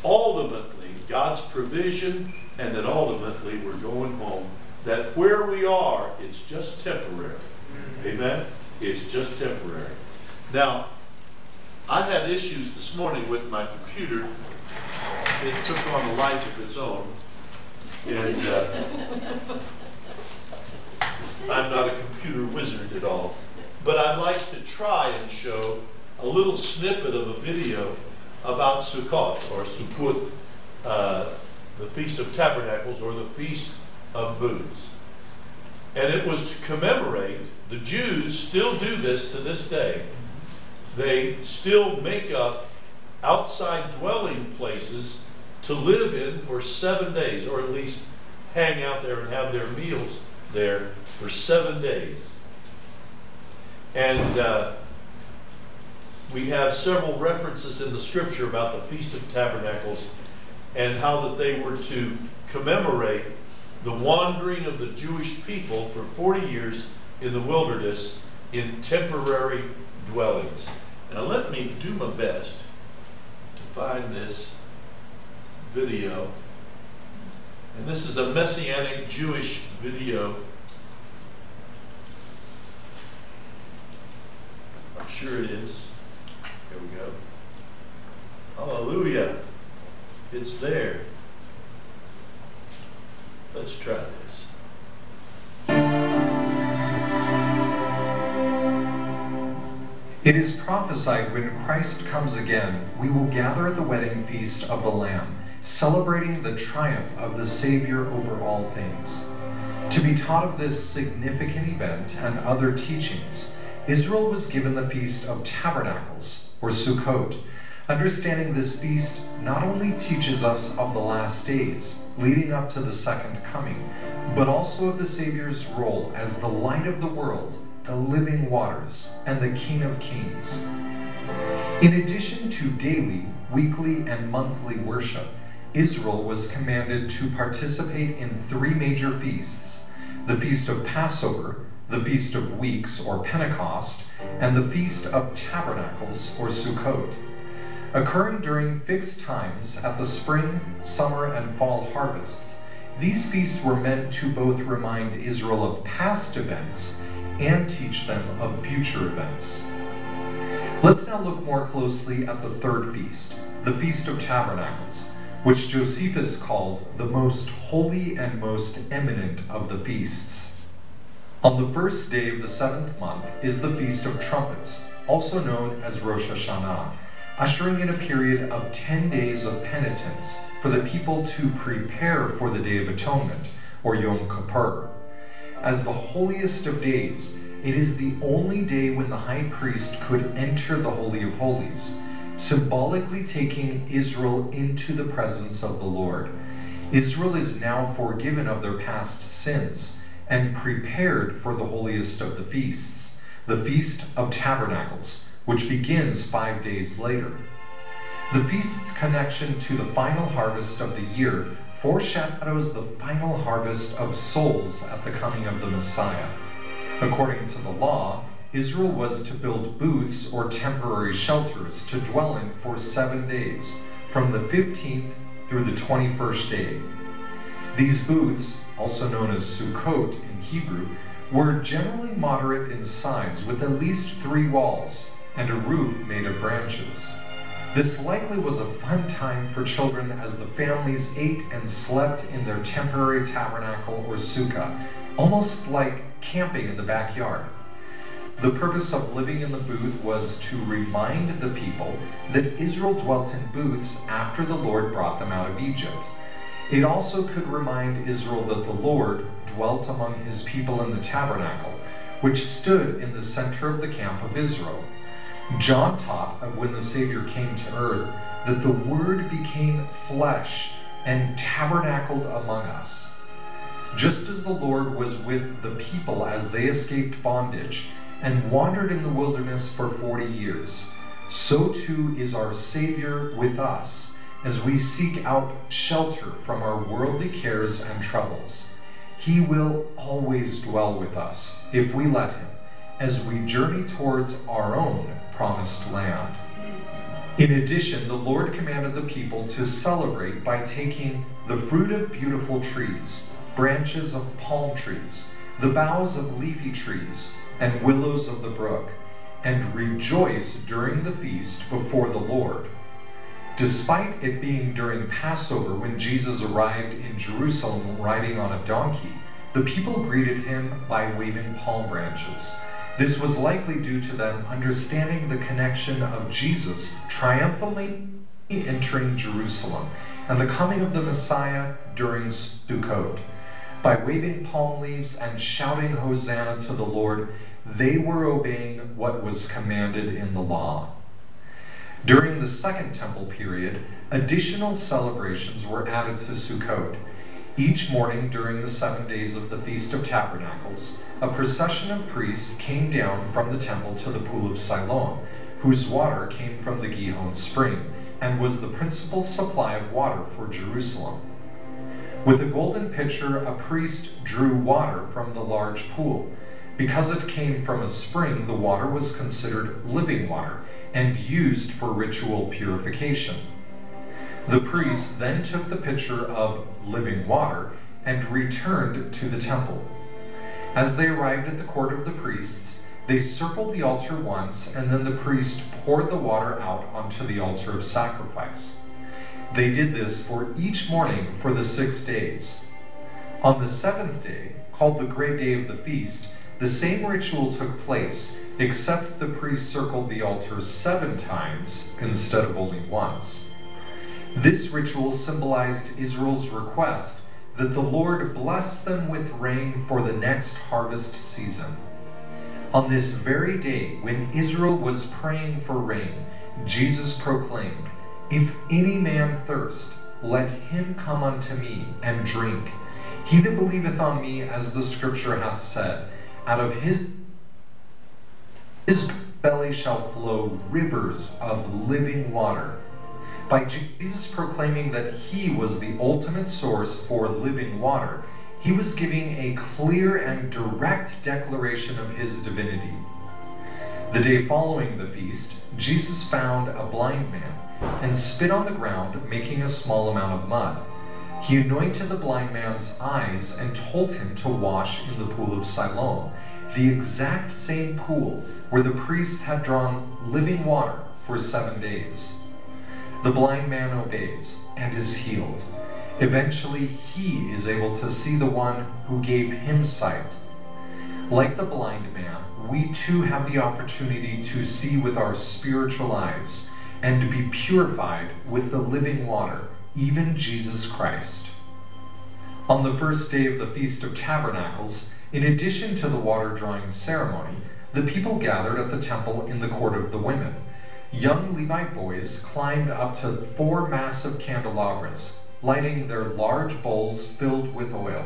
ultimately God's provision and that ultimately we're going home. That where we are, it's just temporary. Amen? It's just temporary. Now, I had issues this morning with my computer. It took on a life of its own. And uh, I'm not a computer wizard at all. But I'd like to try and show a little snippet of a video about Sukkot, or Sukkot, uh, the Feast of Tabernacles, or the Feast of Booths. And it was to commemorate, the Jews still do this to this day. They still make up outside dwelling places to live in for seven days, or at least hang out there and have their meals there for seven days. And uh, we have several references in the scripture about the Feast of Tabernacles and how that they were to commemorate the wandering of the Jewish people for 40 years in the wilderness in temporary dwellings. Now, let me do my best to find this video. And this is a messianic Jewish video I'm sure it is. Here we go. Hallelujah. It's there. Let's try this. It is prophesied when Christ comes again, we will gather at the wedding feast of the Lamb, celebrating the triumph of the Savior over all things. To be taught of this significant event and other teachings, Israel was given the Feast of Tabernacles, or Sukkot. Understanding this feast not only teaches us of the last days, leading up to the second coming, but also of the Savior's role as the light of the world, the living waters, and the King of kings. In addition to daily, weekly, and monthly worship, Israel was commanded to participate in three major feasts the Feast of Passover, the Feast of Weeks or Pentecost, and the Feast of Tabernacles or Sukkot. Occurring during fixed times at the spring, summer, and fall harvests, these feasts were meant to both remind Israel of past events and teach them of future events. Let's now look more closely at the third feast, the Feast of Tabernacles, which Josephus called the most holy and most eminent of the feasts. On the first day of the seventh month is the Feast of Trumpets, also known as Rosh Hashanah, ushering in a period of 10 days of penitence for the people to prepare for the Day of Atonement, or Yom Kippur. As the holiest of days, it is the only day when the high priest could enter the Holy of Holies, symbolically taking Israel into the presence of the Lord. Israel is now forgiven of their past sins and prepared for the holiest of the feasts, the Feast of Tabernacles, which begins five days later. The feast's connection to the final harvest of the year foreshadows the final harvest of souls at the coming of the Messiah. According to the law, Israel was to build booths or temporary shelters to dwell in for seven days, from the 15th through the 21st day. These booths also known as Sukkot in Hebrew, were generally moderate in size with at least three walls and a roof made of branches. This likely was a fun time for children as the families ate and slept in their temporary tabernacle or sukkah, almost like camping in the backyard. The purpose of living in the booth was to remind the people that Israel dwelt in booths after the Lord brought them out of Egypt. It also could remind Israel that the Lord dwelt among his people in the tabernacle, which stood in the center of the camp of Israel. John taught of when the Savior came to earth that the Word became flesh and tabernacled among us. Just as the Lord was with the people as they escaped bondage and wandered in the wilderness for 40 years, so too is our Savior with us as we seek out shelter from our worldly cares and troubles. He will always dwell with us if we let Him as we journey towards our own promised land. In addition, the Lord commanded the people to celebrate by taking the fruit of beautiful trees, branches of palm trees, the boughs of leafy trees, and willows of the brook, and rejoice during the feast before the Lord. Despite it being during Passover when Jesus arrived in Jerusalem riding on a donkey, the people greeted him by waving palm branches. This was likely due to them understanding the connection of Jesus triumphantly entering Jerusalem and the coming of the Messiah during Sukkot. By waving palm leaves and shouting Hosanna to the Lord, they were obeying what was commanded in the law. During the Second Temple period, additional celebrations were added to Sukkot. Each morning during the seven days of the Feast of Tabernacles, a procession of priests came down from the temple to the pool of Siloam, whose water came from the Gihon spring and was the principal supply of water for Jerusalem. With a golden pitcher, a priest drew water from the large pool. Because it came from a spring, the water was considered living water and used for ritual purification. The priests then took the pitcher of living water and returned to the temple. As they arrived at the court of the priests, they circled the altar once, and then the priest poured the water out onto the altar of sacrifice. They did this for each morning for the six days. On the seventh day, called the great day of the feast, the same ritual took place, except the priest circled the altar seven times instead of only once. This ritual symbolized Israel's request that the Lord bless them with rain for the next harvest season. On this very day, when Israel was praying for rain, Jesus proclaimed, If any man thirst, let him come unto me and drink. He that believeth on me, as the scripture hath said, out of his, his belly shall flow rivers of living water by Jesus proclaiming that he was the ultimate source for living water, he was giving a clear and direct declaration of his divinity. The day following the feast, Jesus found a blind man and spit on the ground, making a small amount of mud. He anointed the blind man's eyes and told him to wash in the pool of Siloam, the exact same pool where the priest had drawn living water for seven days. The blind man obeys and is healed. Eventually, he is able to see the one who gave him sight. Like the blind man, we too have the opportunity to see with our spiritual eyes and to be purified with the living water, even Jesus Christ. On the first day of the Feast of Tabernacles, in addition to the water drawing ceremony, the people gathered at the temple in the court of the women young Levite boys climbed up to four massive candelabras, lighting their large bowls filled with oil.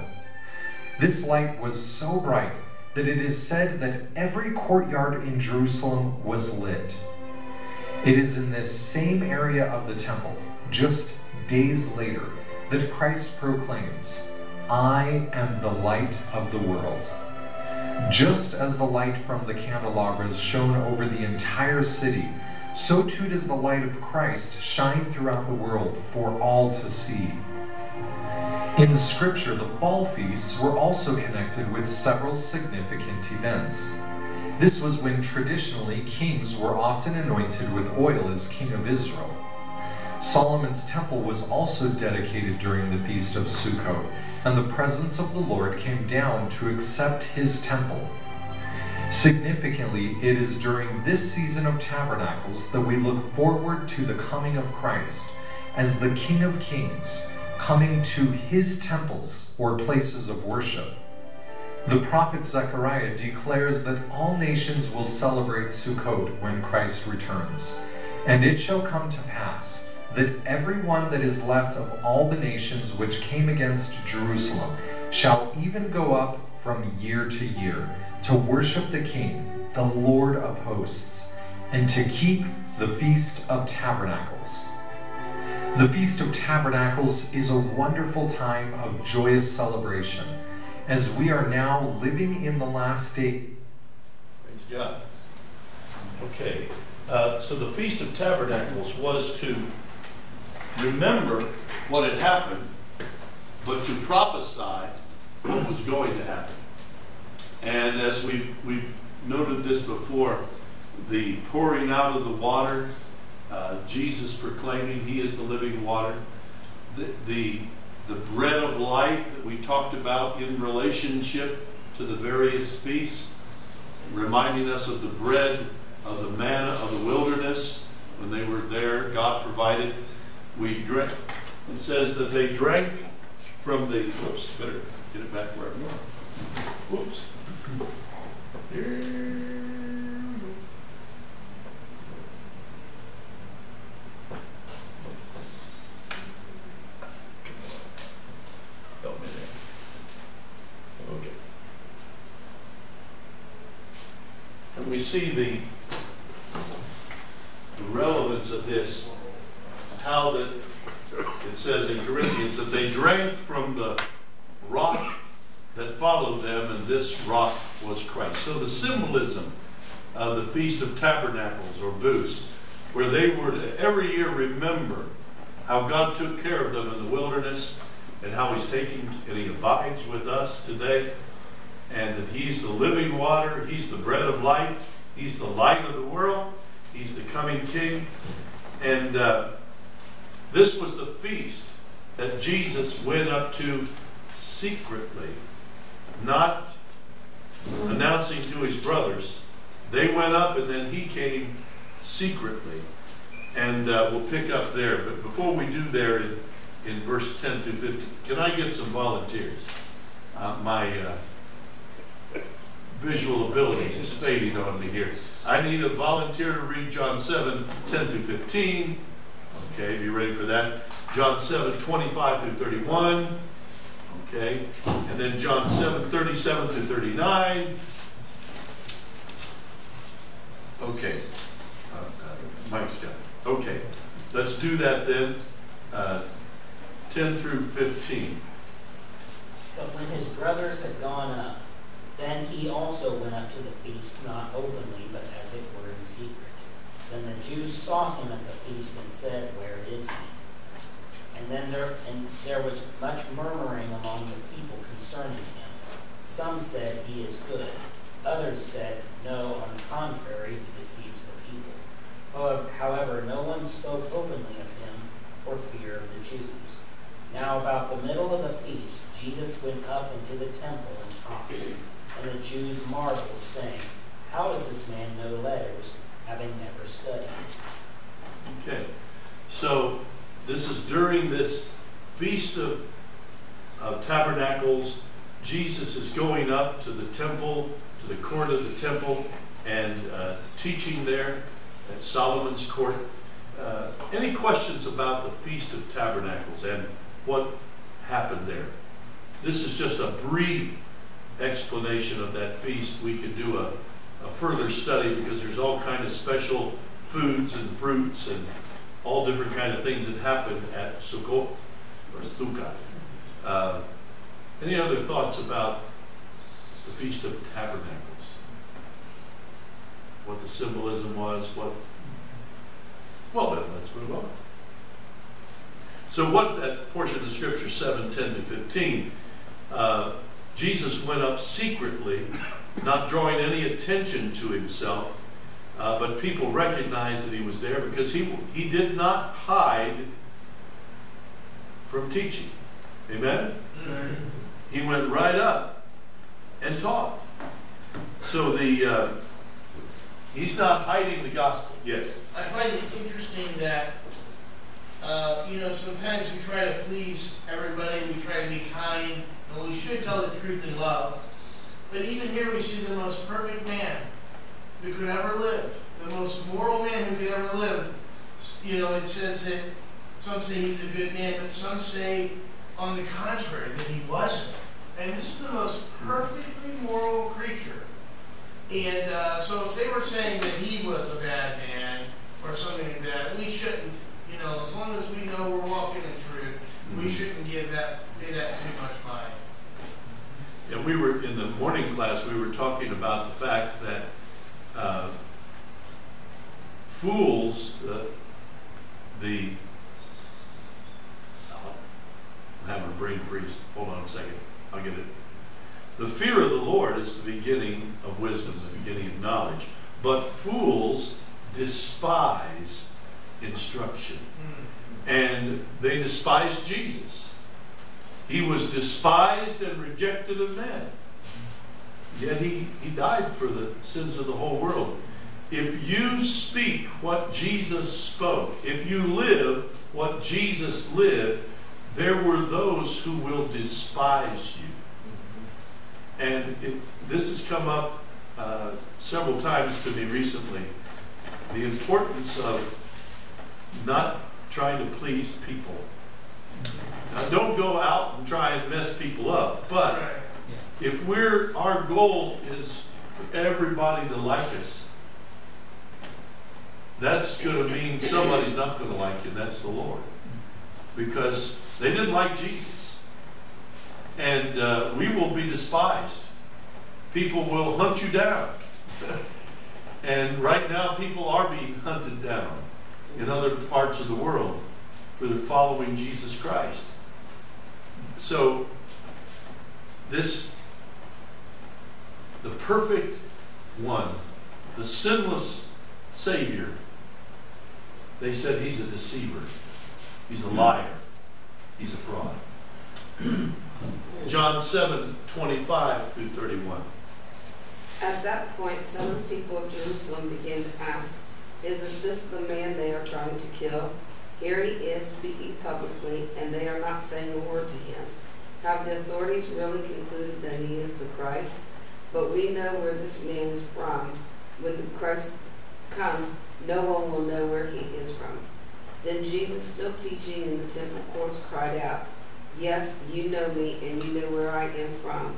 This light was so bright that it is said that every courtyard in Jerusalem was lit. It is in this same area of the temple, just days later, that Christ proclaims, I am the light of the world. Just as the light from the candelabras shone over the entire city, so too does the light of Christ shine throughout the world for all to see. In Scripture, the fall feasts were also connected with several significant events. This was when traditionally kings were often anointed with oil as king of Israel. Solomon's temple was also dedicated during the feast of Sukkot, and the presence of the Lord came down to accept his temple. Significantly, it is during this season of tabernacles that we look forward to the coming of Christ as the King of Kings coming to his temples or places of worship. The prophet Zechariah declares that all nations will celebrate Sukkot when Christ returns. And it shall come to pass that everyone that is left of all the nations which came against Jerusalem shall even go up from year to year to worship the King, the Lord of hosts, and to keep the Feast of Tabernacles. The Feast of Tabernacles is a wonderful time of joyous celebration as we are now living in the last day. Praise God. Okay, uh, so the Feast of Tabernacles was to remember what had happened, but to prophesy what was going to happen. And as we we noted this before, the pouring out of the water, uh, Jesus proclaiming He is the living water, the, the the bread of life that we talked about in relationship to the various feasts, reminding us of the bread of the manna of the wilderness when they were there, God provided. We drank. It says that they drank from the. Whoops, better get it back where I'm. Whoops. We see the, the relevance of this, how that it says in Corinthians that they drank from the rock that followed them, and this rock was Christ. So the symbolism of the Feast of Tabernacles or Booths, where they were to every year remember how God took care of them in the wilderness and how He's taking and He abides with us today, and that He's the living water, He's the bread of life, He's the light of the world, He's the coming King. And uh, this was the feast that Jesus went up to secretly, not announcing to his brothers. They went up and then he came secretly. And uh, we'll pick up there. But before we do there in, in verse 10 through 15, can I get some volunteers? Uh, my uh, visual abilities is fading on me here. I need a volunteer to read John 7, 10 through 15. Okay, be ready for that. John 7, 25 through 31. Okay, and then John 7, 37 through 39. Okay, uh, uh, Mike's it. Okay, let's do that then. Uh, 10 through 15. But when his brothers had gone up, then he also went up to the feast, not openly, but as it were in secret. Then the Jews sought him at the feast and said, Where is he? And then there and there was much murmuring among the people concerning him. Some said, He is good. Others said, No, on the contrary, he deceives the people. However, however, no one spoke openly of him for fear of the Jews. Now about the middle of the feast, Jesus went up into the temple and taught. And the Jews marveled, saying, How does this man know letters, having never studied? Okay, so this is during this Feast of, of Tabernacles. Jesus is going up to the temple, to the court of the temple, and uh, teaching there at Solomon's court. Uh, any questions about the Feast of Tabernacles and what happened there? This is just a brief explanation of that feast. We could do a, a further study because there's all kind of special foods and fruits and all different kind of things that happen at Sukkot or Sukkot. Uh, any other thoughts about the Feast of Tabernacles? What the symbolism was? What? Well, then let's move on. So, what that portion of the Scripture 7 10 to 15, uh, Jesus went up secretly, not drawing any attention to himself, uh, but people recognized that he was there because he, he did not hide from teaching. Amen? He went right up and taught. So the uh, he's not hiding the gospel. Yes. I find it interesting that Uh, you know, sometimes we try to please everybody, we try to be kind, and we should tell the truth in love. But even here we see the most perfect man who could ever live, the most moral man who could ever live. You know, it says that some say he's a good man, but some say, on the contrary, that he wasn't. And this is the most perfectly moral creature. And uh, so if they were saying that he was a bad man or something like that, we shouldn't, you know, as long as we know we're walking in truth, we shouldn't give that, pay that too much mind. And we were, in the morning class, we were talking about the fact that uh, fools, the, I'm having a brain freeze. Hold on a second. I'll get it. The fear of the Lord is the beginning of wisdom, the beginning of knowledge. But fools despise instruction. And they despise Jesus. He was despised and rejected of men. Yet he, he died for the sins of the whole world. If you speak what Jesus spoke, if you live what Jesus lived, there were those who will despise you. And it, this has come up uh, several times to me recently. The importance of not trying to please people. Now, don't go out and try and mess people up, but. If we're our goal is for everybody to like us, that's going to mean somebody's not going to like you, and that's the Lord, because they didn't like Jesus, and uh, we will be despised. People will hunt you down, and right now people are being hunted down in other parts of the world for following Jesus Christ. So this the perfect one, the sinless Savior, they said he's a deceiver, he's a liar, he's a fraud. John 7 25 through 31. At that point, some of the people of Jerusalem began to ask, Isn't this the man they are trying to kill? Here he is speaking publicly, and they are not saying a word to him. Have the authorities really concluded that he is the Christ? But we know where this man is from. When the Christ comes, no one will know where he is from. Then Jesus, still teaching in the temple courts, cried out, Yes, you know me, and you know where I am from.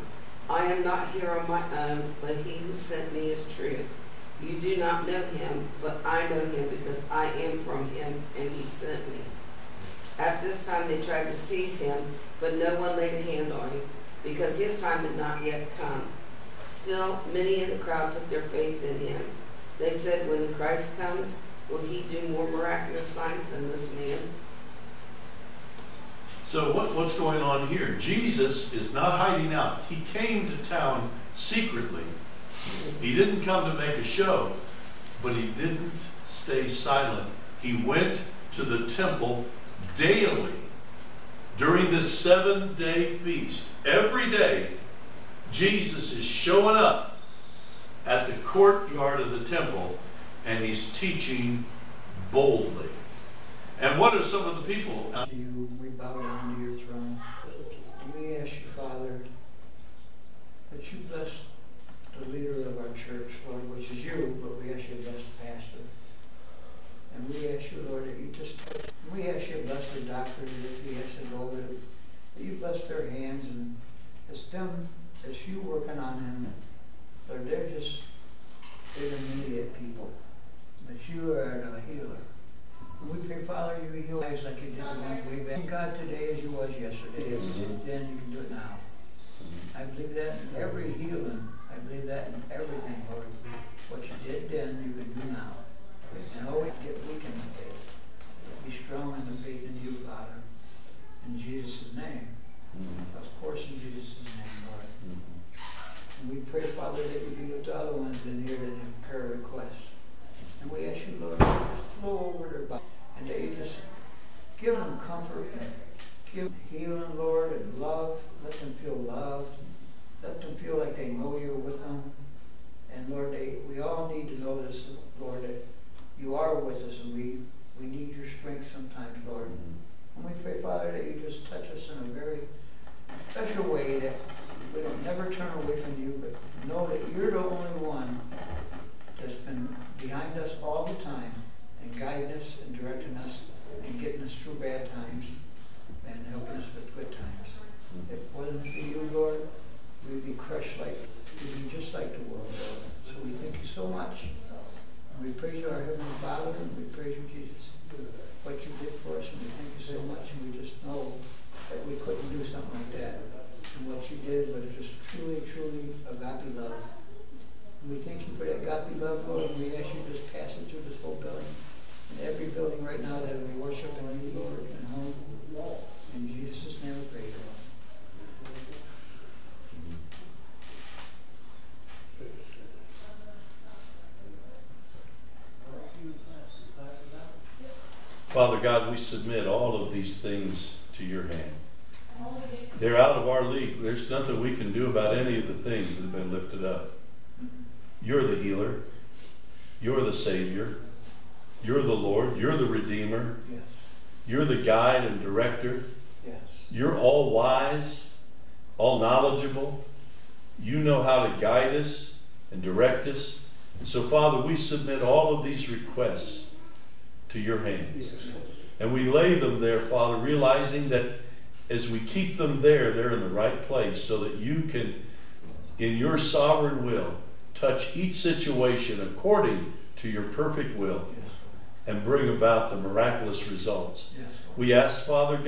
I am not here on my own, but he who sent me is true. You do not know him, but I know him because I am from him, and he sent me. At this time they tried to seize him, but no one laid a hand on him, because his time had not yet come. Still, many in the crowd put their faith in him. They said, When the Christ comes, will he do more miraculous signs than this man? So what, what's going on here? Jesus is not hiding out. He came to town secretly. He didn't come to make a show, but he didn't stay silent. He went to the temple daily during this seven day feast. Every day, Jesus is showing up at the courtyard of the temple and he's teaching boldly. And what are some of the people? you, we bow down to your throne. And we ask you, Father, that you bless the leader of our church, Lord, which is you, but we ask you to bless the pastor. And we ask you, Lord, that you just, we ask you to bless the doctor, that if he has to go, that you bless their hands, and it's them, it's you working on them. Lord, they're just intermediate people, but you are the healer. We pray, Father, you heal lives like you did one way back. God, today as you was yesterday, as you did then, you can do it now. I believe that in every healing. I believe that in everything, Lord. What you did then, you can do now. And always get weak in the faith. Be strong in the faith in you, Father. In Jesus' name. Mm-hmm. Of course, in Jesus' name, Father, that you with the other ones in here that have prayer requests. And we ask you, Lord, just flow over their body. And that you just give them comfort and give them healing, Lord, and love. Let them feel loved. Let them feel like they know you're with them. And Lord, they, we all need to know this, Lord, that you are with us and we, we need your strength sometimes, Lord. Mm-hmm. And we pray, Father, that you just touch us in a very special way that we don't never turn away from you, but know that you're the only one that's been behind us all the time and guiding us and directing us and getting us through bad times and helping us with good times. If it wasn't for you, Lord, we'd be crushed like, we'd be just like the world. So we thank you so much. And we praise you, our Heavenly Father, and we praise you, Jesus, what you did for us, and we thank you so much, and we just know that we couldn't do something like that. And what you did was truly, truly agape love. And we thank you for that agape love, Lord, and we ask you to just pass it through this whole building. And every building right now that we worship in you, Lord, and home. In Jesus' name we pray. Father God, we submit all of these things to your hand. They're out of our league. There's nothing we can do about any of the things that have been lifted up. You're the healer. You're the Savior. You're the Lord. You're the Redeemer. Yes, You're the guide and director. yes. You're all wise, all knowledgeable. You know how to guide us and direct us. And so, Father, we submit all of these requests to your hands. And we lay them there, Father, realizing that as we keep them there, they're in the right place so that you can, in your sovereign will, touch each situation according to your perfect will Yes, and bring about the miraculous results. yes. We ask, Father God.